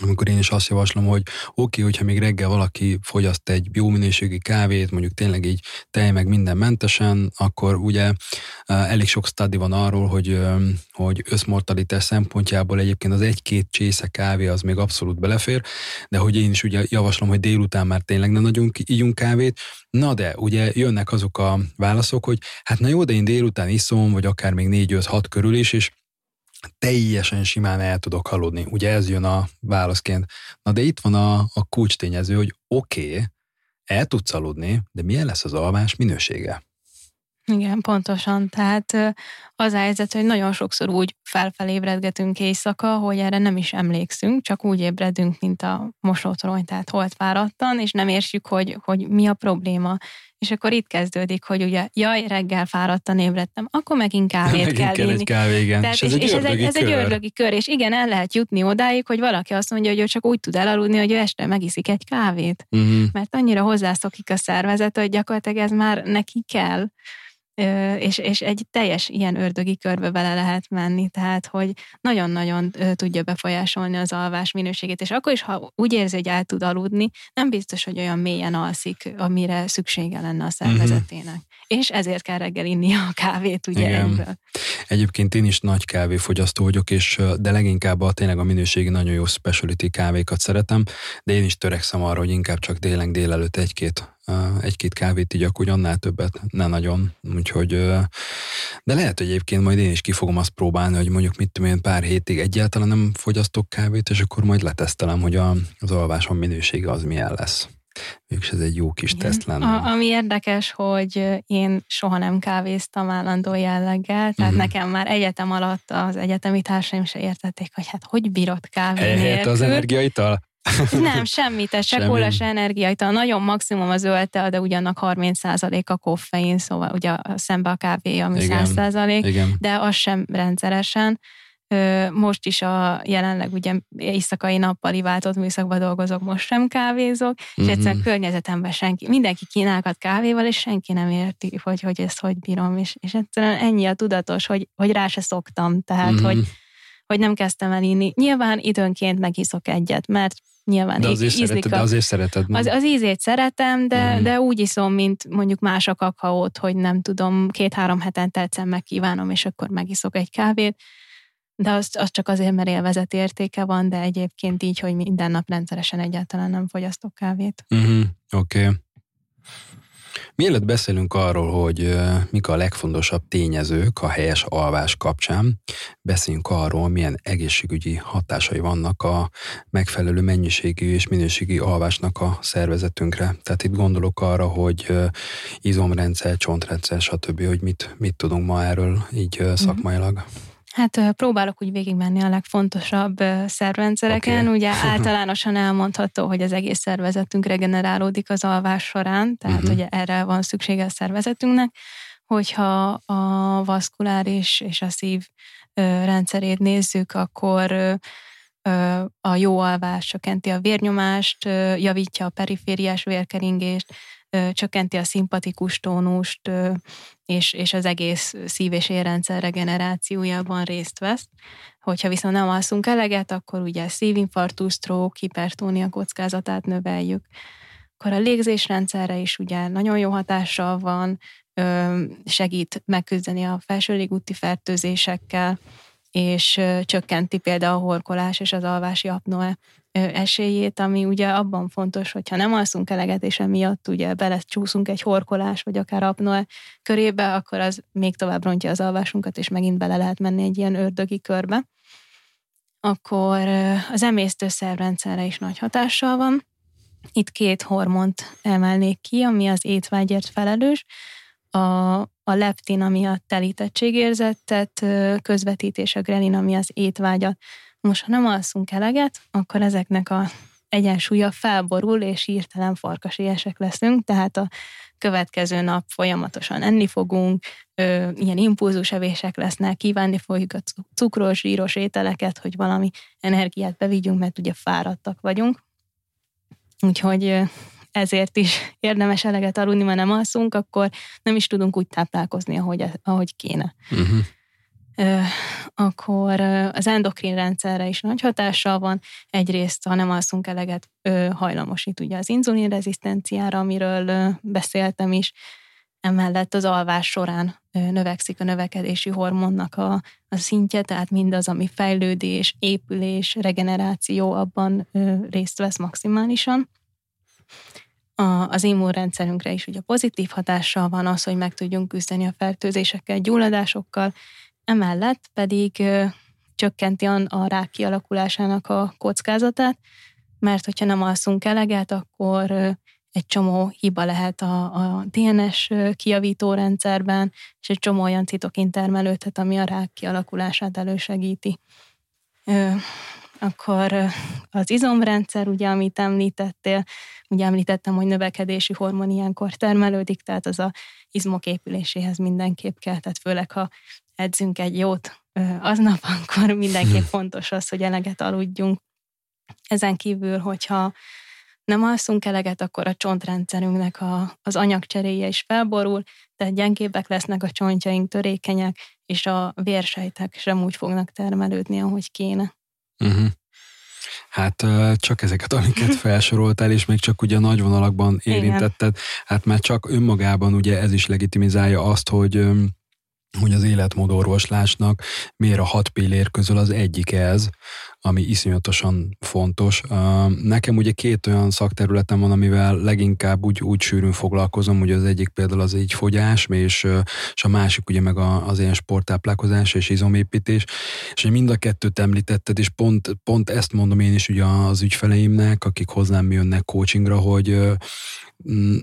amikor én is azt javaslom, hogy oké, okay, hogyha még reggel valaki fogyaszt egy jó minőségű kávét, mondjuk tényleg így tej meg minden mentesen, akkor ugye elég sok studi van arról, hogy, hogy összmortalitás szempontjából egyébként az egy-két csésze kávé az még abszolút belefér, de hogy én is ugye javaslom, hogy délután már tényleg ne nagyon ígyunk kávét, na de ugye jönnek azok a válaszok, hogy hát na jó, de én délután iszom, vagy akár még 4-5-6 körül is, és teljesen simán el tudok aludni. Ugye ez jön a válaszként. Na de itt van a, a kulcs tényező, hogy oké, okay, el tudsz aludni, de milyen lesz az alvás minősége? Igen, pontosan. Tehát az a helyzet, hogy nagyon sokszor úgy felfelébredgetünk éjszaka, hogy erre nem is emlékszünk, csak úgy ébredünk, mint a mosótorony, tehát holt fáradtan, és nem értjük, hogy, hogy mi a probléma. És akkor itt kezdődik, hogy ugye, jaj, reggel fáradtan ébredtem, akkor megint kávét megint kell, kell inni. Kávé, igen. Tehát, és, ez, és, és ez, egy, ez egy ördögi kör, és igen, el lehet jutni odáig, hogy valaki azt mondja, hogy ő csak úgy tud elaludni, hogy ő este megiszik egy kávét. Uh-huh. Mert annyira hozzászokik a szervezet, hogy gyakorlatilag ez már neki kell és, és egy teljes ilyen ördögi körbe bele lehet menni, tehát hogy nagyon-nagyon tudja befolyásolni az alvás minőségét, és akkor is, ha úgy érzi, hogy el tud aludni, nem biztos, hogy olyan mélyen alszik, amire szüksége lenne a szervezetének. Uh-huh. És ezért kell reggel inni a kávét, ugye Igen. Egyébként én is nagy kávéfogyasztó vagyok, és de leginkább a tényleg a minőségi nagyon jó specialty kávékat szeretem, de én is törekszem arra, hogy inkább csak délen délelőtt egy-két egy-két kávét így akkor annál többet ne nagyon. Úgyhogy, de lehet, hogy egyébként majd én is ki fogom azt próbálni, hogy mondjuk mit tudom én pár hétig egyáltalán nem fogyasztok kávét, és akkor majd letesztelem, hogy a, az alvásom minősége az milyen lesz. Mégis ez egy jó kis Igen. teszt lenne. A, ami érdekes, hogy én soha nem kávéztam állandó jelleggel, tehát uh-huh. nekem már egyetem alatt az egyetemi társaim se értették, hogy hát hogy bírott kávé nélkül. az energiaital? Nem, semmit, ez se kóla, se energiaital. Nagyon maximum az ölte, de ugyanak 30% a koffein, szóval ugye szembe a kávé, ami igen, 100%, igen. de az sem rendszeresen. Most is a jelenleg ugye éjszakai nappali váltott műszakban dolgozok, most sem kávézok, mm-hmm. és mhm. egyszerűen környezetemben senki, mindenki kínálkat kávéval, és senki nem érti, hogy, hogy ezt hogy bírom, és, és egyszerűen ennyi a tudatos, hogy, hogy rá se szoktam, tehát mm-hmm. hogy, hogy nem kezdtem el inni. Nyilván időnként megiszok egyet, mert nyilván de azért ízlik szereted, a, de azért szereted. Az, az ízét szeretem, de, mm. de úgy iszom, mint mondjuk más a kakaót, hogy nem tudom, két-három hetente egyszer megkívánom, és akkor megiszok egy kávét. De az, az csak azért, mert élvezet értéke van, de egyébként így, hogy minden nap rendszeresen egyáltalán nem fogyasztok kávét. Mm-hmm. Oké. Okay. Mielőtt beszélünk arról, hogy mik a legfontosabb tényezők a helyes alvás kapcsán, beszéljünk arról, milyen egészségügyi hatásai vannak a megfelelő mennyiségű és minőségi alvásnak a szervezetünkre. Tehát itt gondolok arra, hogy izomrendszer, csontrendszer, stb., hogy mit, mit tudunk ma erről így mhm. szakmailag. Hát próbálok úgy végigmenni a legfontosabb szervrendszereken. Okay. Ugye általánosan elmondható, hogy az egész szervezetünk regenerálódik az alvás során, tehát uh-huh. ugye erre van szüksége a szervezetünknek, hogyha a vaszkuláris és a szív rendszerét nézzük, akkor a jó alvás csökkenti a vérnyomást, javítja a perifériás vérkeringést, csökkenti a szimpatikus tónust, és, és az egész szív- és érrendszer regenerációjában részt vesz. Hogyha viszont nem alszunk eleget, akkor ugye szívinfarktus, stroke, hipertónia kockázatát növeljük. Akkor a légzésrendszerre is ugye nagyon jó hatással van, segít megküzdeni a felső légúti fertőzésekkel, és csökkenti például a horkolás és az alvási apnoe esélyét, ami ugye abban fontos, hogyha nem alszunk eleget, és emiatt ugye belecsúszunk egy horkolás, vagy akár apnoe körébe, akkor az még tovább rontja az alvásunkat, és megint bele lehet menni egy ilyen ördögi körbe. Akkor az emésztőszervrendszerre is nagy hatással van. Itt két hormont emelnék ki, ami az étvágyért felelős. A, a leptin, ami a telítettségérzetet közvetítés és a grelin, ami az étvágyat most, ha nem alszunk eleget, akkor ezeknek a egyensúlya felborul, és hirtelen farkasiesek leszünk, tehát a következő nap folyamatosan enni fogunk, ö, ilyen impulzusevések lesznek, kívánni fogjuk a cukros, zsíros ételeket, hogy valami energiát bevigyünk, mert ugye fáradtak vagyunk. Úgyhogy ezért is érdemes eleget aludni, mert nem alszunk, akkor nem is tudunk úgy táplálkozni, ahogy, ahogy kéne. Uh-huh akkor az endokrin rendszerre is nagy hatással van. Egyrészt, ha nem alszunk eleget, hajlamosít ugye az inzulinrezisztenciára, amiről beszéltem is. Emellett az alvás során növekszik a növekedési hormonnak a, a szintje, tehát mindaz, ami fejlődés, épülés, regeneráció, abban részt vesz maximálisan. A, az immunrendszerünkre is ugye pozitív hatással van az, hogy meg tudjunk küzdeni a fertőzésekkel, gyulladásokkal, Emellett pedig csökkenti a rák kialakulásának a kockázatát, mert hogyha nem alszunk eleget, akkor egy csomó hiba lehet a, a DNS kiavító rendszerben, és egy csomó olyan citokin termelődhet, ami a rák kialakulását elősegíti. Akkor az izomrendszer, ugye, amit említettél, ugye említettem, hogy növekedési hormon ilyenkor termelődik, tehát az a izmok épüléséhez mindenképp kell, tehát főleg ha edzünk egy jót aznap, akkor mindenképp fontos az, hogy eleget aludjunk. Ezen kívül, hogyha nem alszunk eleget, akkor a csontrendszerünknek a, az anyagcseréje is felborul, tehát gyengébbek lesznek a csontjaink, törékenyek, és a vérsejtek sem úgy fognak termelődni, ahogy kéne. Uh-huh. Hát csak ezeket, amiket felsoroltál, és még csak ugye nagy vonalakban érintetted, Igen. hát már csak önmagában ugye ez is legitimizálja azt, hogy hogy az életmódorvoslásnak miért a hat pillér közül az egyik ez, ami iszonyatosan fontos. Nekem ugye két olyan szakterületem van, amivel leginkább úgy, úgy sűrűn foglalkozom, hogy az egyik például az így fogyás, és, és a másik ugye meg az ilyen sporttáplálkozás és izomépítés, és mind a kettőt említetted, és pont, pont ezt mondom én is ugye az ügyfeleimnek, akik hozzám jönnek coachingra, hogy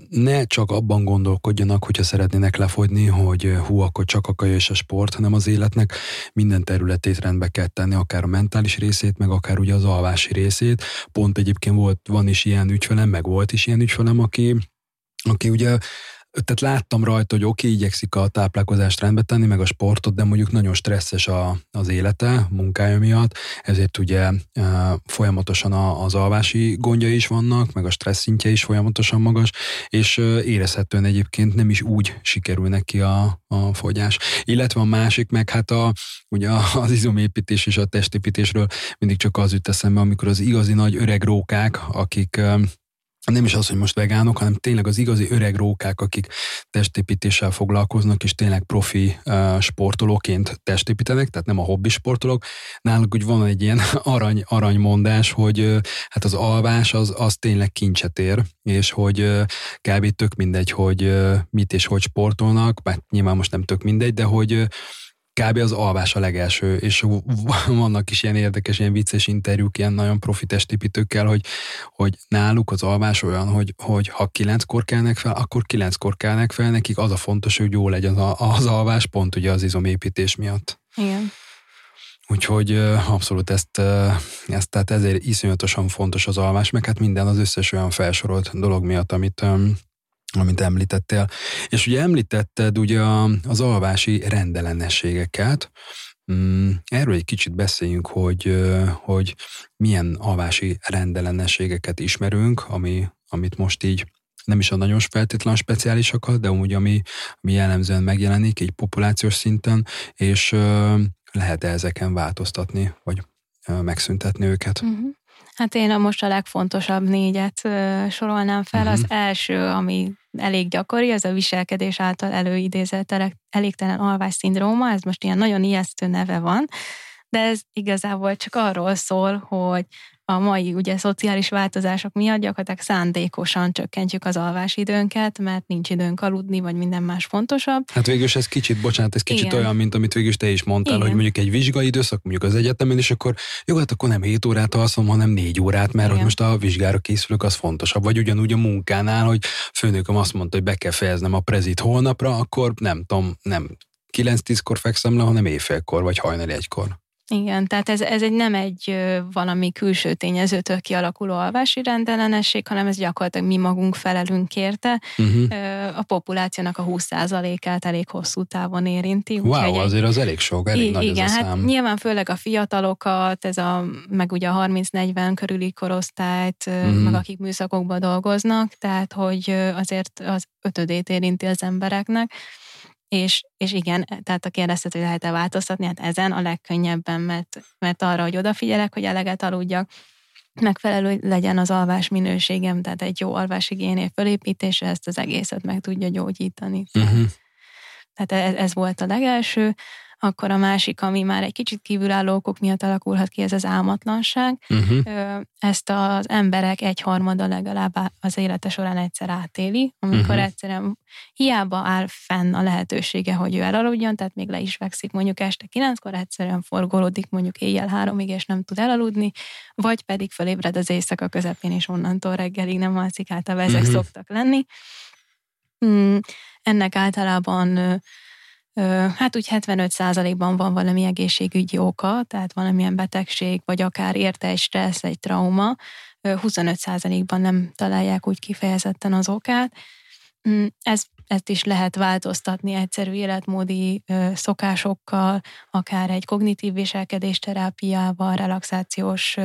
ne csak abban gondolkodjanak, hogyha szeretnének lefogyni, hogy hú, akkor csak a kaja és a sport, hanem az életnek minden területét rendbe kell tenni, akár a mentális részét, meg akár ugye az alvási részét. Pont egyébként volt, van is ilyen ügyfelem, meg volt is ilyen ügyfelem, aki aki ugye tehát láttam rajta, hogy oké, okay, igyekszik a táplálkozást rendbe tenni, meg a sportot, de mondjuk nagyon stresszes a, az élete, munkája miatt, ezért ugye e, folyamatosan a, az alvási gondja is vannak, meg a stressz szintje is folyamatosan magas, és e, érezhetően egyébként nem is úgy sikerül neki a, a fogyás. Illetve a másik, meg hát a, ugye az izomépítés és a testépítésről mindig csak az jut eszembe, amikor az igazi nagy öreg rókák, akik nem is az, hogy most vegánok, hanem tényleg az igazi öreg rókák, akik testépítéssel foglalkoznak, és tényleg profi uh, sportolóként testépítenek, tehát nem a hobbi sportolók. Náluk úgy van egy ilyen arany, aranymondás, hogy uh, hát az alvás az, az tényleg kincset ér, és hogy uh, kb. tök mindegy, hogy uh, mit és hogy sportolnak, bár nyilván most nem tök mindegy, de hogy uh, kb. az alvás a legelső, és vannak is ilyen érdekes, ilyen vicces interjúk, ilyen nagyon profi testépítőkkel, hogy, hogy náluk az alvás olyan, hogy, hogy ha kilenckor kelnek fel, akkor kilenckor kelnek fel, nekik az a fontos, hogy jó legyen az, az alvás, pont ugye az izomépítés miatt. Igen. Úgyhogy abszolút ezt, ezt, tehát ezért iszonyatosan fontos az alvás, meg hát minden az összes olyan felsorolt dolog miatt, amit amit említettél. És ugye említetted ugye az alvási rendellenességeket, mm, Erről egy kicsit beszéljünk, hogy, hogy milyen alvási rendellenességeket ismerünk, ami, amit most így nem is a nagyon feltétlen speciálisakat, de úgy, ami, ami jellemzően megjelenik egy populációs szinten, és lehet-e ezeken változtatni, vagy megszüntetni őket? Uh-huh. Hát én a most a legfontosabb négyet sorolnám fel. Uh-huh. Az mhm. első, ami elég gyakori, az a viselkedés által előidézett elégtelen alvás szindróma, ez most ilyen nagyon ijesztő neve van, de ez igazából csak arról szól, hogy a mai ugye szociális változások miatt gyakorlatilag szándékosan csökkentjük az alvásidőnket, mert nincs időnk aludni, vagy minden más fontosabb. Hát végül ez kicsit, bocsánat, ez kicsit Igen. olyan, mint amit végül te is mondtál, Igen. hogy mondjuk egy vizsgai időszak, mondjuk az egyetemen, és akkor jó, hát akkor nem 7 órát alszom, hanem 4 órát, mert hogy most a vizsgára készülök, az fontosabb. Vagy ugyanúgy a munkánál, hogy főnököm azt mondta, hogy be kell fejeznem a prezit holnapra, akkor nem tudom, nem 9-10-kor fekszem le, hanem éjfélkor, vagy hajnali egykor. Igen, tehát ez, ez egy nem egy valami külső tényezőtől kialakuló alvási rendellenesség, hanem ez gyakorlatilag mi magunk felelünk érte. Uh-huh. A populációnak a 20%-át elég hosszú távon érinti. Wow, azért az elég sok, elég igen, nagy igen, ez a hát szám. nyilván főleg a fiatalokat, ez a, meg ugye a 30-40 körüli korosztályt, uh-huh. meg akik műszakokban dolgoznak, tehát hogy azért az ötödét érinti az embereknek. És, és igen, tehát a kérdezted, hogy lehet-e változtatni, hát ezen a legkönnyebben, mert, mert arra, hogy odafigyelek, hogy eleget aludjak, megfelelő legyen az alvás minőségem, tehát egy jó alvásigénél fölépítése ezt az egészet meg tudja gyógyítani. Uh-huh. Tehát ez, ez volt a legelső. Akkor a másik, ami már egy kicsit kívülálló okok miatt alakulhat ki, ez az álmatlanság. Uh-huh. Ezt az emberek egyharmada legalább az élete során egyszer átéli, amikor uh-huh. egyszerűen hiába áll fenn a lehetősége, hogy ő elaludjon, tehát még le is fekszik mondjuk este kilenckor, egyszerűen forgolódik mondjuk éjjel háromig, és nem tud elaludni, vagy pedig fölébred az éjszaka közepén, és onnantól reggelig nem alszik, általában ezek uh-huh. szoktak lenni. Mm, ennek általában hát úgy 75%-ban van valami egészségügyi oka, tehát valamilyen betegség, vagy akár érte egy stressz, egy trauma, 25%-ban nem találják úgy kifejezetten az okát. Mm, ez ezt is lehet változtatni egyszerű életmódi szokásokkal, akár egy kognitív viselkedés terápiával, relaxációs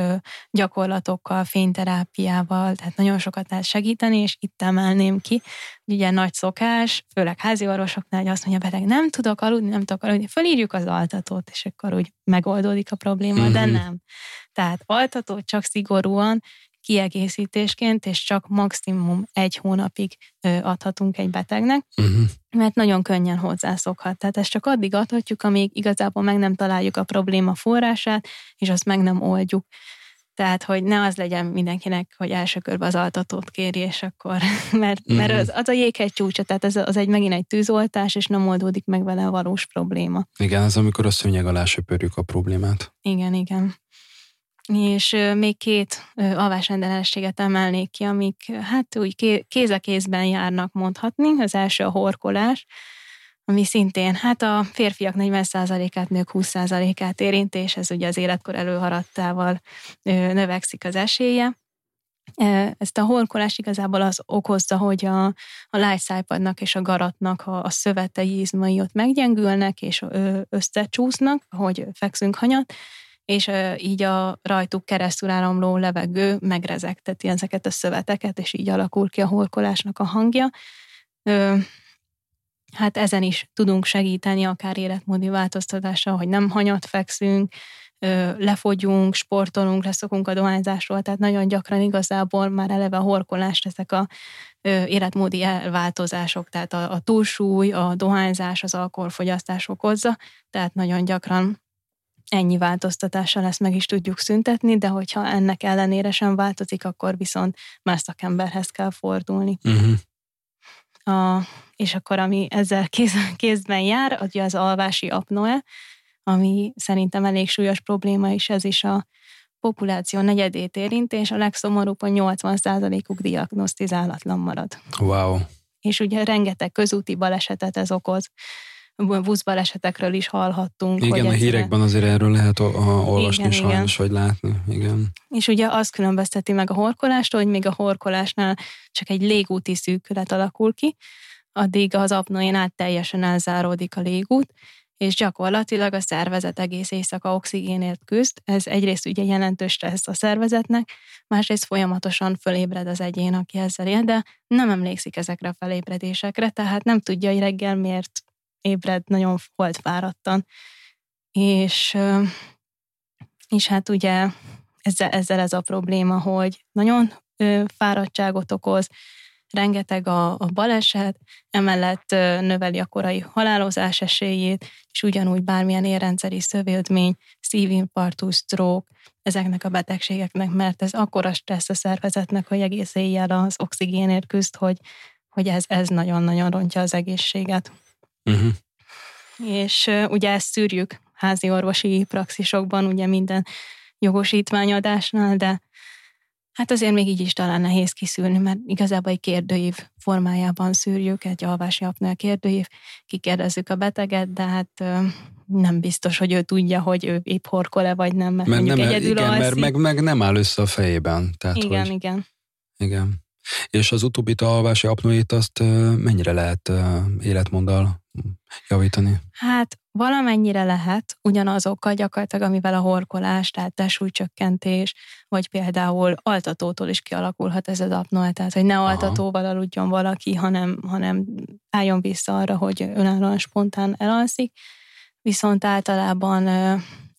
gyakorlatokkal, fényterápiával, tehát nagyon sokat lehet segíteni, és itt emelném ki, ugye nagy szokás, főleg házi orvosoknál, hogy azt mondja a beteg, nem tudok aludni, nem tudok aludni, fölírjuk az altatót, és akkor úgy megoldódik a probléma, mm-hmm. de mhm. nem. Tehát altatót csak szigorúan kiegészítésként, és csak maximum egy hónapig adhatunk egy betegnek, uh-huh. mert nagyon könnyen hozzászokhat. Tehát ezt csak addig adhatjuk, amíg igazából meg nem találjuk a probléma forrását, és azt meg nem oldjuk. Tehát, hogy ne az legyen mindenkinek, hogy első körben az altatót kéri, és akkor, mert, uh-huh. mert az, az a jéghegy csúcsa, tehát ez az egy megint egy tűzoltás, és nem oldódik meg vele a valós probléma. Igen, ez amikor a szőnyeg alá söpörjük a problémát. Igen, igen és még két alvásrendellenességet emelnék ki, amik hát úgy kéz a kézben járnak mondhatni. Az első a horkolás, ami szintén hát a férfiak 40%-át, nők 20%-át érinti, és ez ugye az életkor előharadtával növekszik az esélye. Ezt a horkolás igazából az okozza, hogy a, a lájszájpadnak és a garatnak a, a szövetei izmai ott meggyengülnek, és összecsúsznak, ahogy fekszünk hanyat, és így a rajtuk keresztül áramló levegő megrezegteti ezeket a szöveteket, és így alakul ki a horkolásnak a hangja. Hát ezen is tudunk segíteni, akár életmódi változtatással, hogy nem hanyat fekszünk, lefogyunk, sportolunk, leszokunk a dohányzásról, tehát nagyon gyakran igazából már eleve a horkolást ezek a életmódi elváltozások, tehát a, a túlsúly, a dohányzás, az alkoholfogyasztás okozza, tehát nagyon gyakran ennyi változtatással ezt meg is tudjuk szüntetni, de hogyha ennek ellenére sem változik, akkor viszont más szakemberhez kell fordulni. Uh-huh. A, és akkor ami ezzel kéz, kézben jár, ugye az alvási apnoe, ami szerintem elég súlyos probléma, és ez is a populáció negyedét érinti, és a legszomorúbb, hogy 80%-uk diagnosztizálatlan marad. Wow. És ugye rengeteg közúti balesetet ez okoz buszbalesetekről is hallhattunk. Igen, a hírekben azért erről lehet olvasni igen, sajnos, igen. vagy látni. Igen. És ugye azt különbözteti meg a horkolástól, hogy még a horkolásnál csak egy légúti szűkület alakul ki, addig az apnoén át teljesen elzáródik a légút, és gyakorlatilag a szervezet egész éjszaka oxigénért küzd. Ez egyrészt ugye jelentős stressz a szervezetnek, másrészt folyamatosan fölébred az egyén, aki ezzel él, de nem emlékszik ezekre a felébredésekre, tehát nem tudja, hogy reggel miért ébred nagyon volt fáradtan. És, és hát ugye ezzel, ezzel ez a probléma, hogy nagyon fáradtságot okoz, rengeteg a, a baleset, emellett növeli a korai halálozás esélyét, és ugyanúgy bármilyen érrendszeri szövődmény, szívinfarktus, stroke, ezeknek a betegségeknek, mert ez akkora stressz a szervezetnek, hogy egész éjjel az oxigénért küzd, hogy, hogy ez, ez nagyon-nagyon rontja az egészséget. Uh-huh. És uh, ugye ezt szűrjük házi orvosi praxisokban, ugye minden jogosítványadásnál, de Hát azért még így is talán nehéz kiszűrni, mert igazából egy kérdőív formájában szűrjük, egy alvási apnea kérdőív, kikérdezzük a beteget, de hát nem biztos, hogy ő tudja, hogy ő épp horkol-e vagy nem, mert, mert nem, egyedül igen, alszik. mert meg, meg nem áll össze a fejében. Tehát, igen, hogy, igen. Igen. És az utóbbi alvási apnoét azt mennyire lehet életmóddal javítani? Hát valamennyire lehet, ugyanazokkal gyakorlatilag, amivel a horkolás, tehát testsúlycsökkentés, vagy például altatótól is kialakulhat ez az apnoe, tehát hogy ne Aha. altatóval aludjon valaki, hanem, hanem álljon vissza arra, hogy önállóan spontán elalszik. Viszont általában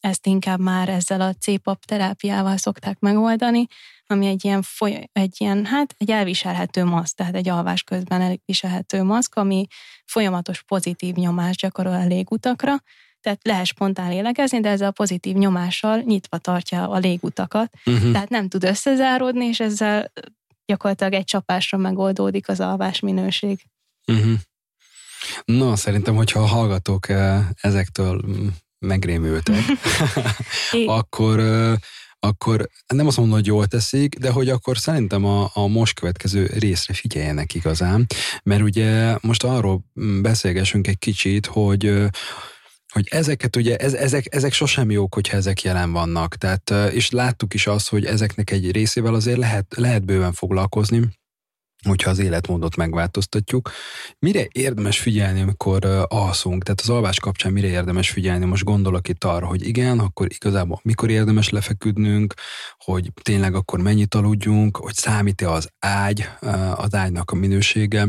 ezt inkább már ezzel a C-pap terápiával szokták megoldani, ami egy ilyen, foly- egy ilyen, hát egy elviselhető maszk, tehát egy alvás közben elviselhető maszk, ami folyamatos pozitív nyomást gyakorol a légutakra, tehát lehet spontán lélegezni, de ezzel a pozitív nyomással nyitva tartja a légutakat, uh-huh. tehát nem tud összezáródni, és ezzel gyakorlatilag egy csapásra megoldódik az alvás minőség. Uh-huh. Na, szerintem, hogyha a hallgatók eh, ezektől megrémültek, akkor akkor nem azt mondom, hogy jól teszik, de hogy akkor szerintem a, a most következő részre figyeljenek igazán, mert ugye most arról beszélgessünk egy kicsit, hogy hogy ezeket ugye, ez, ezek, ezek sosem jók, hogyha ezek jelen vannak. Tehát, és láttuk is azt, hogy ezeknek egy részével azért lehet, lehet bőven foglalkozni, hogyha az életmódot megváltoztatjuk. Mire érdemes figyelni, amikor alszunk? Tehát az alvás kapcsán mire érdemes figyelni? Most gondolok itt arra, hogy igen, akkor igazából mikor érdemes lefeküdnünk, hogy tényleg akkor mennyit aludjunk, hogy számít-e az ágy, az ágynak a minősége,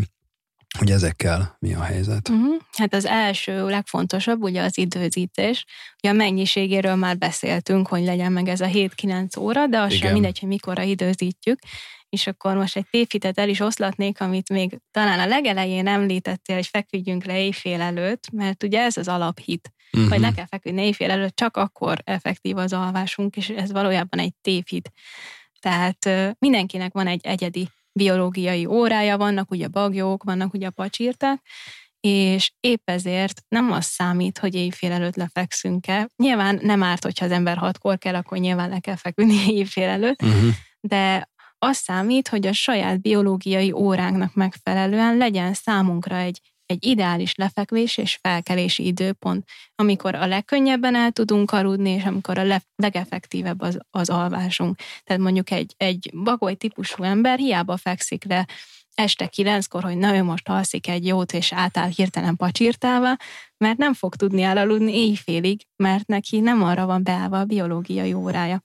hogy ezekkel mi a helyzet? Uh-huh. Hát az első, legfontosabb ugye az időzítés. Ugye a mennyiségéről már beszéltünk, hogy legyen meg ez a 7-9 óra, de az Igen. sem mindegy, hogy mikorra időzítjük és akkor most egy tévhitet el is oszlatnék, amit még talán a legelején említettél, hogy feküdjünk le éjfél előtt, mert ugye ez az alaphit, uh-huh. hogy le kell feküdni éjfél előtt, csak akkor effektív az alvásunk, és ez valójában egy tévhit. Tehát mindenkinek van egy egyedi biológiai órája, vannak ugye bagyók, vannak ugye pacsírták, és épp ezért nem az számít, hogy éjfél előtt lefekszünk-e. Nyilván nem árt, hogyha az ember hatkor kell, akkor nyilván le kell feküdni éjfél előtt, uh-huh. de az számít, hogy a saját biológiai óránknak megfelelően legyen számunkra egy, egy ideális lefekvés és felkelési időpont, amikor a legkönnyebben el tudunk aludni, és amikor a legeffektívebb az, az alvásunk. Tehát mondjuk egy, egy bagoly típusú ember hiába fekszik le este kilenckor, hogy na ő most alszik egy jót, és átáll hirtelen pacsírtálva, mert nem fog tudni elaludni éjfélig, mert neki nem arra van beállva a biológiai órája.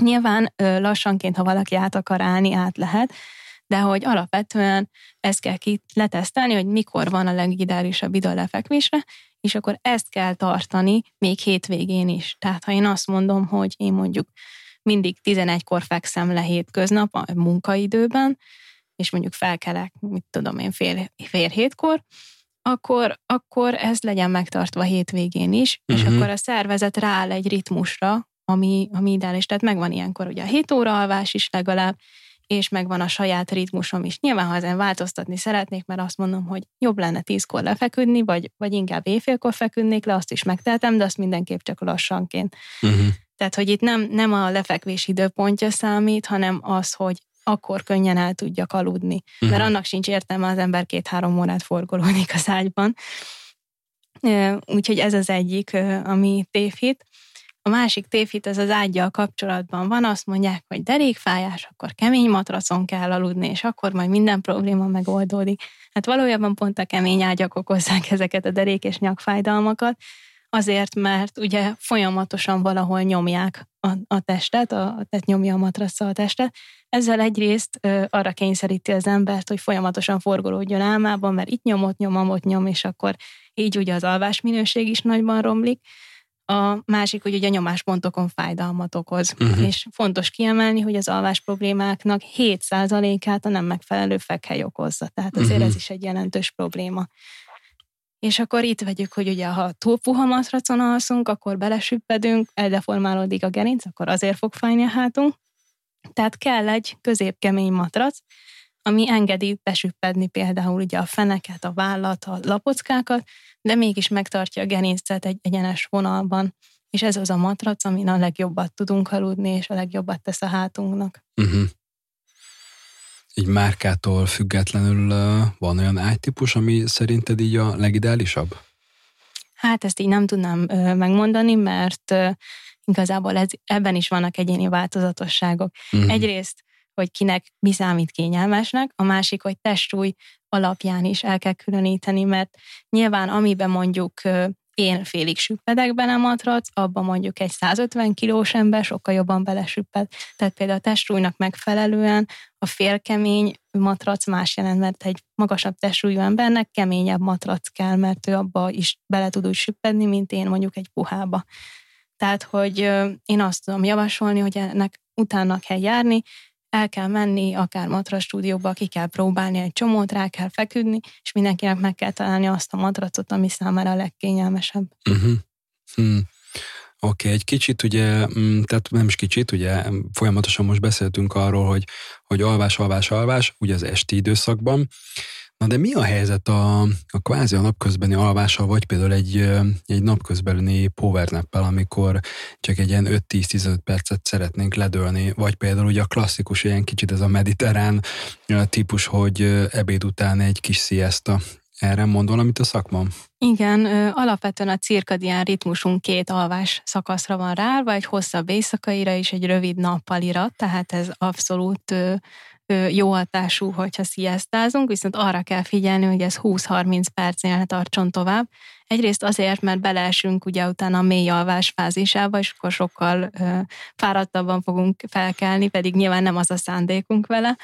Nyilván lassanként, ha valaki át akar állni, át lehet, de hogy alapvetően ezt kell ki letesztelni, hogy mikor van a legideálisabb idő a lefekvésre, és akkor ezt kell tartani még hétvégén is. Tehát ha én azt mondom, hogy én mondjuk mindig 11-kor fekszem le hétköznap a munkaidőben, és mondjuk felkelek, mit tudom én, fél, fél hétkor, akkor, akkor ez legyen megtartva hétvégén is, uh-huh. és mhm. akkor a szervezet rááll egy ritmusra, ami, ami ideális. Tehát megvan ilyenkor ugye a 7 óra alvás is legalább, és megvan a saját ritmusom is. Nyilván, ha ezen változtatni szeretnék, mert azt mondom, hogy jobb lenne tízkor lefeküdni, vagy, vagy inkább éjfélkor feküdnék le, azt is megteltem, de azt mindenképp csak lassanként. Uh-huh. Tehát, hogy itt nem, nem a lefekvés időpontja számít, hanem az, hogy akkor könnyen el tudjak aludni. Uh-huh. Mert annak sincs értelme, az ember két-három órát forgolódik az ágyban. Úgyhogy ez az egyik, ami tévhit. Másik tévhit az az ágyjal kapcsolatban van, azt mondják, hogy derékfájás, akkor kemény matracon kell aludni, és akkor majd minden probléma megoldódik. Hát valójában pont a kemény ágyak okozzák ezeket a derék és nyakfájdalmakat, azért, mert ugye folyamatosan valahol nyomják a, a testet, a, tehát nyomja a matraccal a testet. Ezzel egyrészt ö, arra kényszeríti az embert, hogy folyamatosan forgolódjon álmában, mert itt nyomott nyom, ott nyom, és akkor így ugye az alvás minőség is nagyban romlik A másik, hogy ugye a nyomáspontokon fájdalmat okoz. Uh-huh. És fontos kiemelni, hogy az alvás problémáknak 7%-át a nem megfelelő fekhely okozza. Tehát azért uh-huh. ez is egy jelentős probléma. És akkor itt vegyük, hogy ugye ha túl puha matracon alszunk, akkor belesüppedünk, eldeformálódik a gerinc, akkor azért fog fájni a hátunk. Tehát kell egy középkemény matrac, ami engedi besüppedni például ugye a feneket, a vállat, a lapockákat, de mégis megtartja a gerincet egy egyenes vonalban. És ez az a matrac, amin a legjobbat tudunk aludni, és a legjobbat tesz a hátunknak. Uh-huh. Így márkától függetlenül van olyan ágytípus, ami szerinted így a legideálisabb? Hát ezt így nem tudnám megmondani, mert igazából ez, ebben is vannak egyéni változatosságok. Uh-huh. Egyrészt hogy kinek mi számít kényelmesnek, a másik, hogy testsúly alapján is el kell különíteni, mert nyilván amiben mondjuk én félig süppedek bele matrac, abban mondjuk egy 150 kilós ember sokkal jobban belesüpped. Tehát például a testsúlynak megfelelően a félkemény matrac más jelent, mert egy magasabb testsúlyú embernek keményebb matrac kell, mert ő abba is bele tud úgy süppedni, mint én mondjuk egy puhába. Tehát, hogy én azt tudom javasolni, hogy ennek utána kell járni, el kell menni, akár matras stúdióba, ki kell próbálni egy csomót, rá kell feküdni, és mindenkinek meg kell találni azt a matracot, ami számára a legkényelmesebb. Uh-huh. Hmm. Oké, okay, egy kicsit ugye, mm, tehát nem is kicsit, ugye folyamatosan most beszéltünk arról, hogy, hogy alvás, alvás, alvás, ugye az esti időszakban, Na de mi a helyzet a, a kvázi a napközbeni alvással, vagy például egy, egy napközbeni powernappel, amikor csak egy ilyen 5-10-15 percet szeretnénk ledölni, vagy például ugye a klasszikus ilyen kicsit ez a mediterrán típus, hogy ebéd után egy kis siesta. Erre mond valamit a szakmam? Igen, alapvetően a cirkadián ritmusunk két alvás szakaszra van rá, egy hosszabb éjszakaira és egy rövid nappalira, tehát ez abszolút jó hatású, hogyha sziasztázunk, viszont arra kell figyelni, hogy ez 20-30 percnél tartson tovább. Egyrészt azért, mert beleesünk ugye utána a mély alvás fázisába, és akkor sokkal ö, fáradtabban fogunk felkelni, pedig nyilván nem az a szándékunk vele.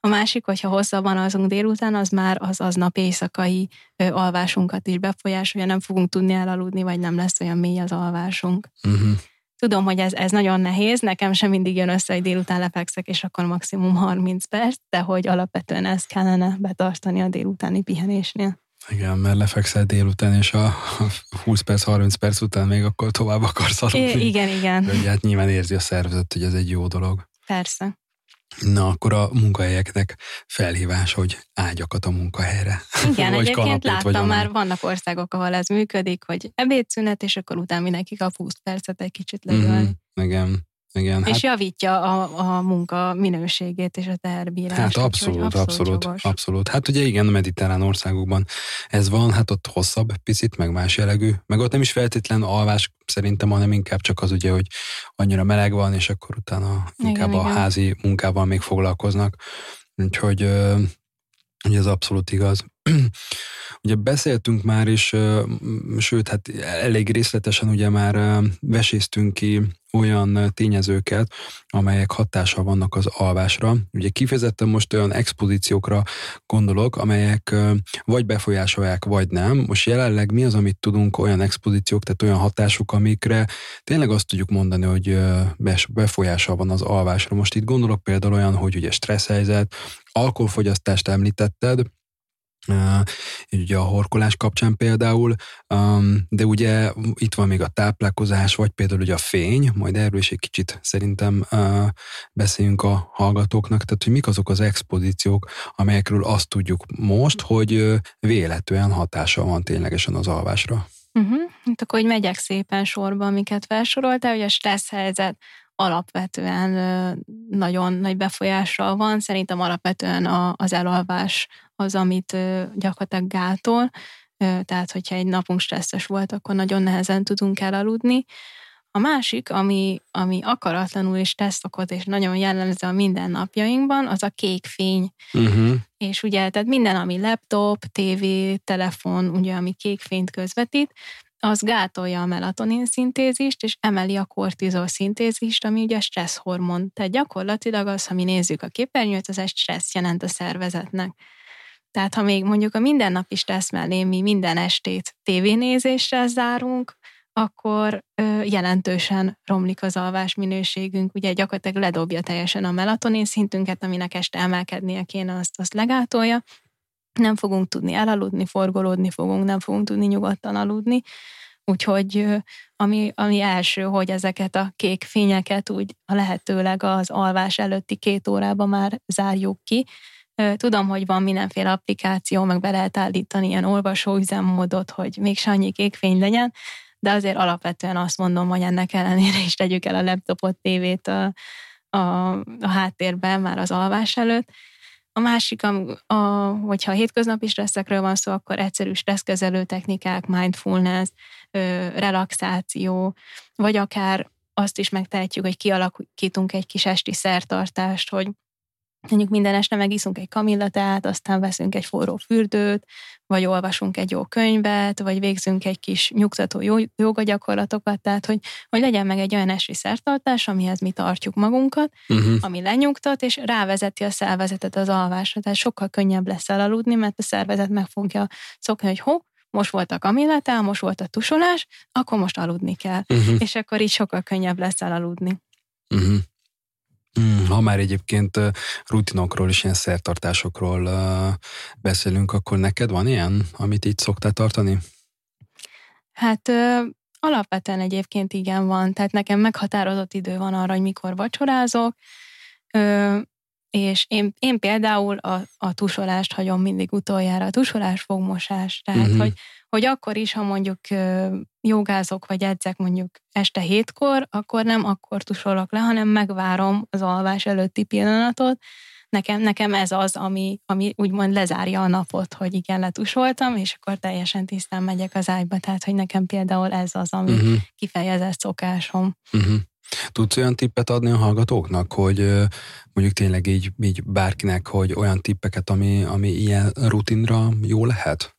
A másik, hogyha hosszabban alszunk délután, az már az aznap éjszakai ö, alvásunkat is befolyásolja, nem fogunk tudni elaludni, vagy nem lesz olyan mély az alvásunk. Uh-huh. Tudom, hogy ez, ez nagyon nehéz, nekem sem mindig jön össze, hogy délután lefekszek, és akkor maximum 30 perc, de hogy alapvetően ezt kellene betartani a délutáni pihenésnél. Igen, mert lefekszel délután, és a 20 perc, 30 perc után még akkor tovább akarsz aludni. Igen, igen. De hát nyilván érzi a szervezet, hogy ez egy jó dolog. Persze. Na, akkor a munkahelyeknek felhívás, hogy ágyakat a munkahelyre. Igen, vagy egyébként kanapét, láttam vagy már, vannak országok, ahol ez működik, hogy ebédszünet, és akkor utána mindenki kap 20 percet egy kicsit leülni. Mm, igen. Igen, és hát, javítja a, a munka minőségét és a teherbírást. Hát abszolút, abszolút, abszolút, abszolút. Hát ugye igen, a mediterrán országokban ez van, hát ott hosszabb picit, meg más jellegű, meg ott nem is feltétlen alvás szerintem, hanem inkább csak az ugye, hogy annyira meleg van, és akkor utána inkább igen, a igen. házi munkával még foglalkoznak. Úgyhogy ugye ez abszolút igaz. Ugye beszéltünk már is, sőt, hát elég részletesen ugye már veséztünk ki olyan tényezőket, amelyek hatással vannak az alvásra. Ugye kifejezetten most olyan expozíciókra gondolok, amelyek vagy befolyásolják, vagy nem. Most jelenleg mi az, amit tudunk, olyan expozíciók, tehát olyan hatások, amikre tényleg azt tudjuk mondani, hogy befolyással van az alvásra. Most itt gondolok például olyan, hogy ugye stressz alkoholfogyasztást említetted, ugye a horkolás kapcsán például, de ugye itt van még a táplálkozás, vagy például ugye a fény, majd erről is egy kicsit szerintem beszéljünk a hallgatóknak, tehát hogy mik azok az expozíciók, amelyekről azt tudjuk most, hogy véletlenül hatása van ténylegesen az alvásra. Uh-huh. Hát akkor hogy megyek szépen sorba, amiket felsoroltál, hogy a stressz helyzet alapvetően nagyon nagy befolyással van. Szerintem alapvetően az elalvás az, amit gyakorlatilag gátol. Tehát, hogyha egy napunk stresszes volt, akkor nagyon nehezen tudunk elaludni. A másik, ami, ami akaratlanul is tesz szokott, és nagyon jellemző a mindennapjainkban, az a kék fény. Uh-huh. És ugye, tehát minden, ami laptop, tévé, telefon, ugye, ami kék fényt közvetít, az gátolja a melatonin szintézist, és emeli a kortizol szintézist, ami ugye stressz hormon. Tehát gyakorlatilag az, ha mi nézzük a képernyőt, az egy stressz jelent a szervezetnek. Tehát ha még mondjuk a mindennapi stressz mellé mi minden estét tévénézésre zárunk, akkor ö, jelentősen romlik az alvás minőségünk. Ugye gyakorlatilag ledobja teljesen a melatonin szintünket, aminek este emelkednie kéne, azt, azt legátolja. Nem fogunk tudni elaludni, forgolódni fogunk, nem fogunk tudni nyugodtan aludni. Úgyhogy ami, ami első, hogy ezeket a kék fényeket úgy a lehetőleg az alvás előtti két órában már zárjuk ki. Tudom, hogy van mindenféle applikáció, meg be lehet állítani ilyen olvasó üzemmódot, hogy még annyi kék fény legyen, de azért alapvetően azt mondom, hogy ennek ellenére is tegyük el a laptopot, tévét a, a, a háttérben már az alvás előtt. A másik, a, a, hogyha hétköznapi stresszekről van szó, akkor egyszerű stresszkezelő technikák, mindfulness, ö, relaxáció, vagy akár azt is megtehetjük, hogy kialakítunk egy kis esti szertartást, hogy mondjuk minden este megiszunk egy kamillatát, aztán veszünk egy forró fürdőt, vagy olvasunk egy jó könyvet, vagy végzünk egy kis nyugtató joga gyakorlatokat, tehát hogy, hogy legyen meg egy olyan esti szertartás, amihez mi tartjuk magunkat, uh-huh. ami lenyugtat, és rávezeti a szervezetet az alvásra, tehát sokkal könnyebb lesz elaludni, mert a szervezet meg fogja szokni, hogy ho, most volt a kamillatá, most volt a tusolás, akkor most aludni kell. Uh-huh. És akkor így sokkal könnyebb lesz elaludni. Uh-huh. Mm, ha már egyébként rutinokról és ilyen szertartásokról beszélünk, akkor neked van ilyen, amit így szoktál tartani? Hát alapvetően egyébként igen van, tehát nekem meghatározott idő van arra, hogy mikor vacsorázok, és én, én például a, a tusolást hagyom mindig utoljára, a tusolás fogmosás, tehát uh-huh. hogy, hogy akkor is, ha mondjuk jogázok vagy edzek mondjuk este hétkor, akkor nem akkor tusolok le, hanem megvárom az alvás előtti pillanatot, nekem, nekem ez az, ami, ami úgymond lezárja a napot, hogy igen, letusoltam, és akkor teljesen tisztán megyek az ágyba, tehát hogy nekem például ez az, ami uh-huh. kifejezett szokásom. Uh-huh. Tudsz olyan tippet adni a hallgatóknak, hogy mondjuk tényleg így, így bárkinek, hogy olyan tippeket, ami, ami ilyen rutinra jó lehet?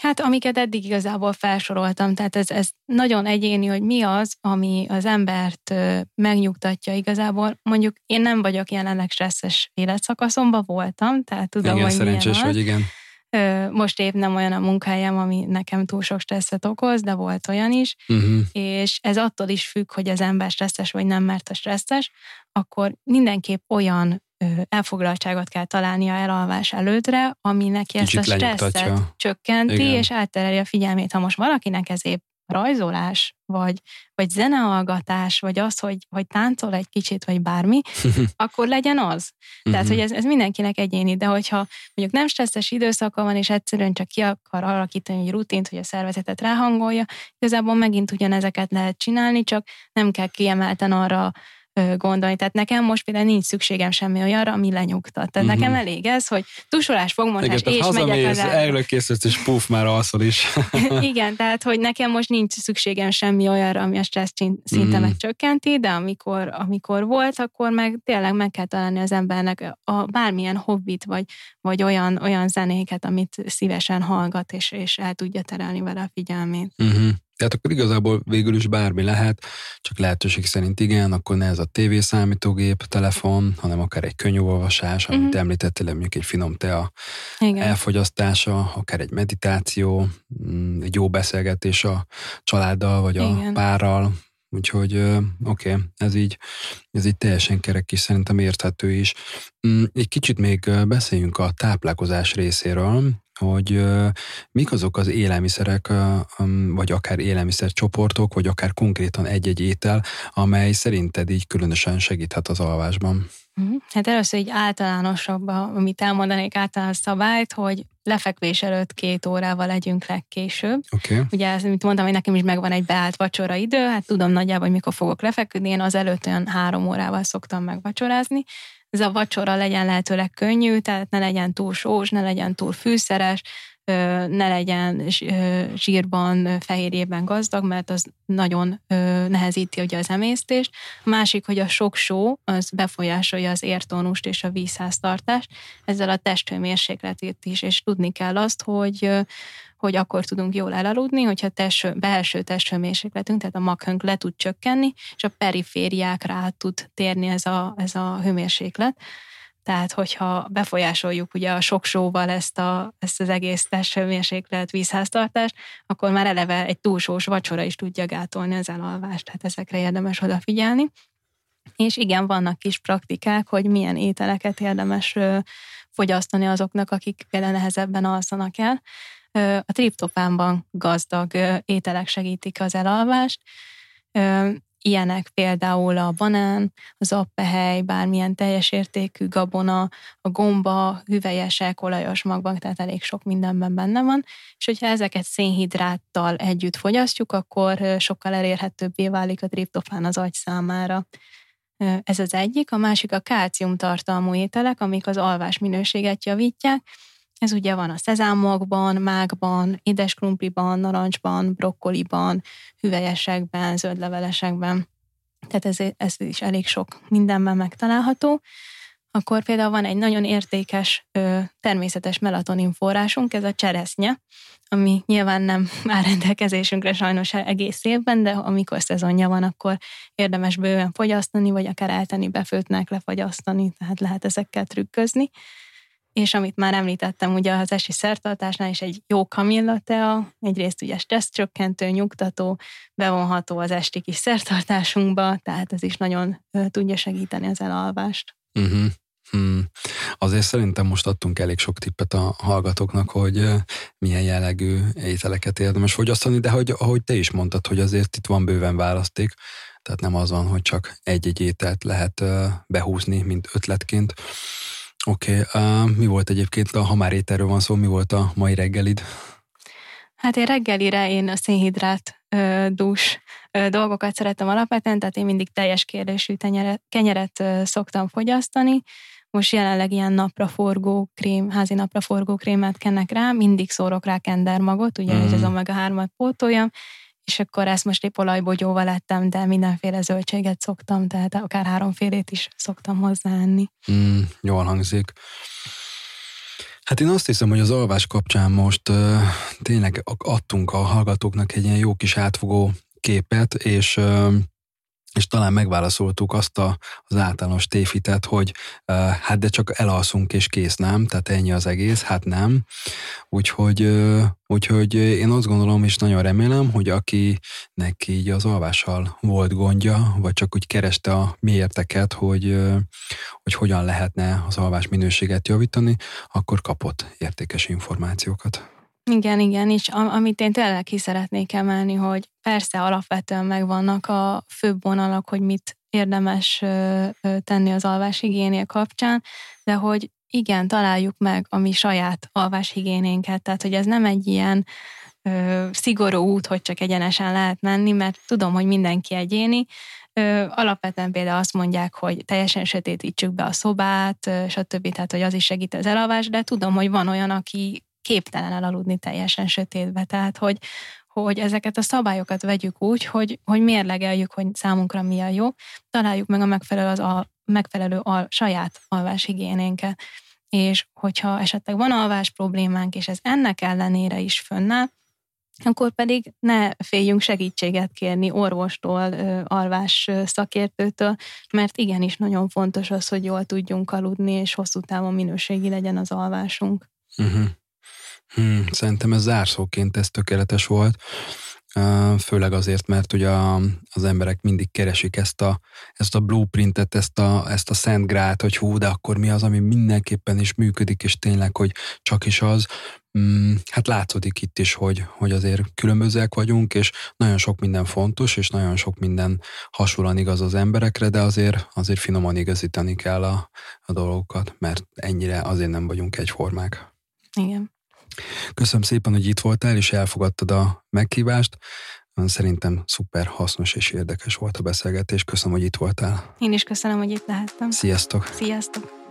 Hát amiket eddig igazából felsoroltam, tehát ez, ez nagyon egyéni, hogy mi az, ami az embert megnyugtatja igazából. Mondjuk én nem vagyok jelenleg stresszes életszakaszomban, voltam, tehát tudom, igen, hogy szerencsés milyen vagy, igen. Most épp nem olyan a munkájám, ami nekem túl sok stresszet okoz, de volt olyan is, uh-huh. és ez attól is függ, hogy az ember stresszes vagy nem, mert a stresszes, akkor mindenképp olyan elfoglaltságot kell találnia elalvás előtre, ami neki ezt a stresszet csökkenti, Igen. és áttereli a figyelmét. Ha most valakinek ez épp rajzolás, vagy, vagy zenehallgatás, vagy az, hogy, hogy táncol egy kicsit, vagy bármi, akkor legyen az. Tehát, mhm. hogy ez, ez mindenkinek egyéni, de hogyha mondjuk nem stresszes időszaka van, és egyszerűen csak ki akar alakítani egy rutint, hogy a szervezetet ráhangolja, igazából megint ugyanezeket lehet csinálni, csak nem kell kiemelten arra gondolni. Tehát nekem most például nincs szükségem semmi olyanra, ami lenyugtat. Tehát uh-huh. nekem elég ez, hogy tusolás, fogmosás, Igen, és megyek az elrökészítesz, és puf, már alszol is. Igen, tehát hogy nekem most nincs szükségem semmi olyanra, ami a stressz szintemet uh-huh. csökkenti, de amikor, amikor volt, akkor meg tényleg meg kell találni az embernek a bármilyen hobbit, vagy, vagy olyan, olyan zenéket, amit szívesen hallgat, és, és el tudja terelni vele a figyelmét. Uh-huh. Tehát akkor igazából végül is bármi lehet, csak lehetőség szerint igen, akkor ne ez a tévé, számítógép, telefon, hanem akár egy könyvolvasás, amit uh-huh. említettél, mondjuk egy finom tea igen. elfogyasztása, akár egy meditáció, mm, egy jó beszélgetés a családdal, vagy a igen. párral, Úgyhogy oké, okay, ez így ez így teljesen kerek is, szerintem érthető is. Mm, egy kicsit még beszéljünk a táplálkozás részéről hogy mik azok az élelmiszerek, vagy akár élelmiszercsoportok, vagy akár konkrétan egy-egy étel, amely szerinted így különösen segíthet az alvásban? Mhm. Hát először egy általánosabb, amit elmondanék általános szabályt, hogy lefekvés előtt két órával legyünk legkésőbb. Okay. Ugye, ez, mint mondtam, hogy nekem is megvan egy beállt vacsora idő, hát tudom nagyjából, hogy mikor fogok lefeküdni, én az előtt olyan három órával szoktam megvacsorázni, ez a vacsora legyen lehetőleg könnyű, tehát ne legyen túl sós, ne legyen túl fűszeres, ne legyen zsírban, fehérjében gazdag, mert az nagyon nehezíti ugye az emésztést. A másik, hogy a sok só, az befolyásolja az értónust és a vízháztartást, ezzel a testhőmérsékletét is, és tudni kell azt, hogy hogy akkor tudunk jól elaludni, hogyha test, belső testhőmérsékletünk, tehát a maghőnk le tud csökkenni, és a perifériákra át tud térni ez a, ez a hőmérséklet. Tehát, hogyha befolyásoljuk ugye a sok sóval ezt, a, ezt az egész testhőmérséklet vízháztartást, akkor már eleve egy túlsós vacsora is tudja gátolni az elalvást, tehát ezekre érdemes odafigyelni. És igen, vannak kis praktikák, hogy milyen ételeket érdemes fogyasztani azoknak, akik például nehezebben alszanak el. A triptofánban gazdag ételek segítik az elalvást, Ilyenek például a banán, az appehely, bármilyen teljes értékű gabona, a gomba, hüvelyesek, olajos magban, tehát elég sok mindenben benne van, és hogyha ezeket szénhidráttal együtt fogyasztjuk, akkor sokkal elérhetőbbé válik a triptofán az agy számára. Ez az egyik, a másik a kálcium tartalmú ételek, amik az alvás minőséget javítják, ez ugye van a szezámokban, mágban, édeskrumpliban, narancsban, brokkoliban, hüvelyesekben, zöldlevelesekben. Tehát ez, ez is elég sok mindenben megtalálható. Akkor például van egy nagyon értékes ö, természetes melatonin forrásunk, ez a cseresznye, ami nyilván nem áll rendelkezésünkre sajnos egész évben, de amikor szezonja van, akkor érdemes bőven fogyasztani, vagy akár elteni befőtnek lefagyasztani, tehát lehet ezekkel trükközni és amit már említettem, ugye az esti szertartásnál is egy jó kamillatea, egyrészt ugye stresszcsökkentő, nyugtató, bevonható az esti kis szertartásunkba, tehát ez is nagyon tudja segíteni az elalvást. Uh-huh. Hmm. Azért szerintem most adtunk elég sok tippet a hallgatóknak, hogy milyen jellegű ételeket érdemes fogyasztani, de hogy, ahogy te is mondtad, hogy azért itt van bőven választék, tehát nem az van, hogy csak egy-egy ételt lehet behúzni, mint ötletként. Oké, okay. uh, mi volt egyébként, ha már ételről van szó, mi volt a mai reggelid? Hát én reggelire én a szénhidrát ö, dús ö, dolgokat szeretem alapvetően, tehát én mindig teljes kérdésű tenyeret, kenyeret ö, szoktam fogyasztani. Most jelenleg ilyen napraforgó krém, házi napraforgó krémet kennek rá, mindig szórok rá kendermagot, ugye, mm. hogy az omega 3-at pótoljam, és akkor ezt most épp olajbogyóval lettem, de mindenféle zöldséget szoktam, tehát akár háromfélét is szoktam hozzáenni. Mm, jól hangzik. Hát én azt hiszem, hogy az alvás kapcsán most uh, tényleg adtunk a hallgatóknak egy ilyen jó kis átfogó képet, és uh, és talán megválaszoltuk azt a, az általános tévhitet, hogy uh, hát de csak elalszunk és kész, nem? Tehát ennyi az egész, hát nem. Úgyhogy, uh, úgyhogy én azt gondolom és nagyon remélem, hogy akinek így az alvással volt gondja, vagy csak úgy kereste a mélyérteket, hogy, uh, hogy hogyan lehetne az alvás minőséget javítani, akkor kapott értékes információkat. Igen, igen, és amit én tényleg ki szeretnék emelni, hogy persze alapvetően megvannak a főbb vonalak, hogy mit érdemes tenni az alváshigiénia kapcsán, de hogy igen, találjuk meg a mi saját alváshigiénénket, tehát hogy ez nem egy ilyen ö, szigorú út, hogy csak egyenesen lehet menni, mert tudom, hogy mindenki egyéni, Ö, alapvetően például azt mondják, hogy teljesen sötétítsük be a szobát, stb. Tehát, hogy az is segít az elalvás, de tudom, hogy van olyan, aki képtelen elaludni teljesen sötétbe. Tehát, hogy, hogy ezeket a szabályokat vegyük úgy, hogy, hogy mérlegeljük, hogy számunkra mi a jó, találjuk meg a megfelelő, az a megfelelő a saját alváshigiénénket. És hogyha esetleg van alvás problémánk, és ez ennek ellenére is fönnáll, akkor pedig ne féljünk segítséget kérni orvostól, alvás szakértőtől, mert igenis nagyon fontos az, hogy jól tudjunk aludni, és hosszú távon minőségi legyen az alvásunk. Uh-huh. Hmm, szerintem ez zárszóként ez tökéletes volt. Főleg azért, mert ugye az emberek mindig keresik ezt a, ezt a blueprintet, ezt a, ezt a szent grát, hogy hú, de akkor mi az, ami mindenképpen is működik, és tényleg, hogy csak is az. Hmm, hát látszódik itt is, hogy, hogy azért különbözőek vagyunk, és nagyon sok minden fontos, és nagyon sok minden hasonlóan igaz az emberekre, de azért, azért finoman igazítani kell a, a dolgokat, mert ennyire azért nem vagyunk egyformák. Igen. Köszönöm szépen, hogy itt voltál, és elfogadtad a meghívást. Szerintem szuper hasznos és érdekes volt a beszélgetés. Köszönöm, hogy itt voltál. Én is köszönöm, hogy itt lehettem. Sziasztok! Sziasztok!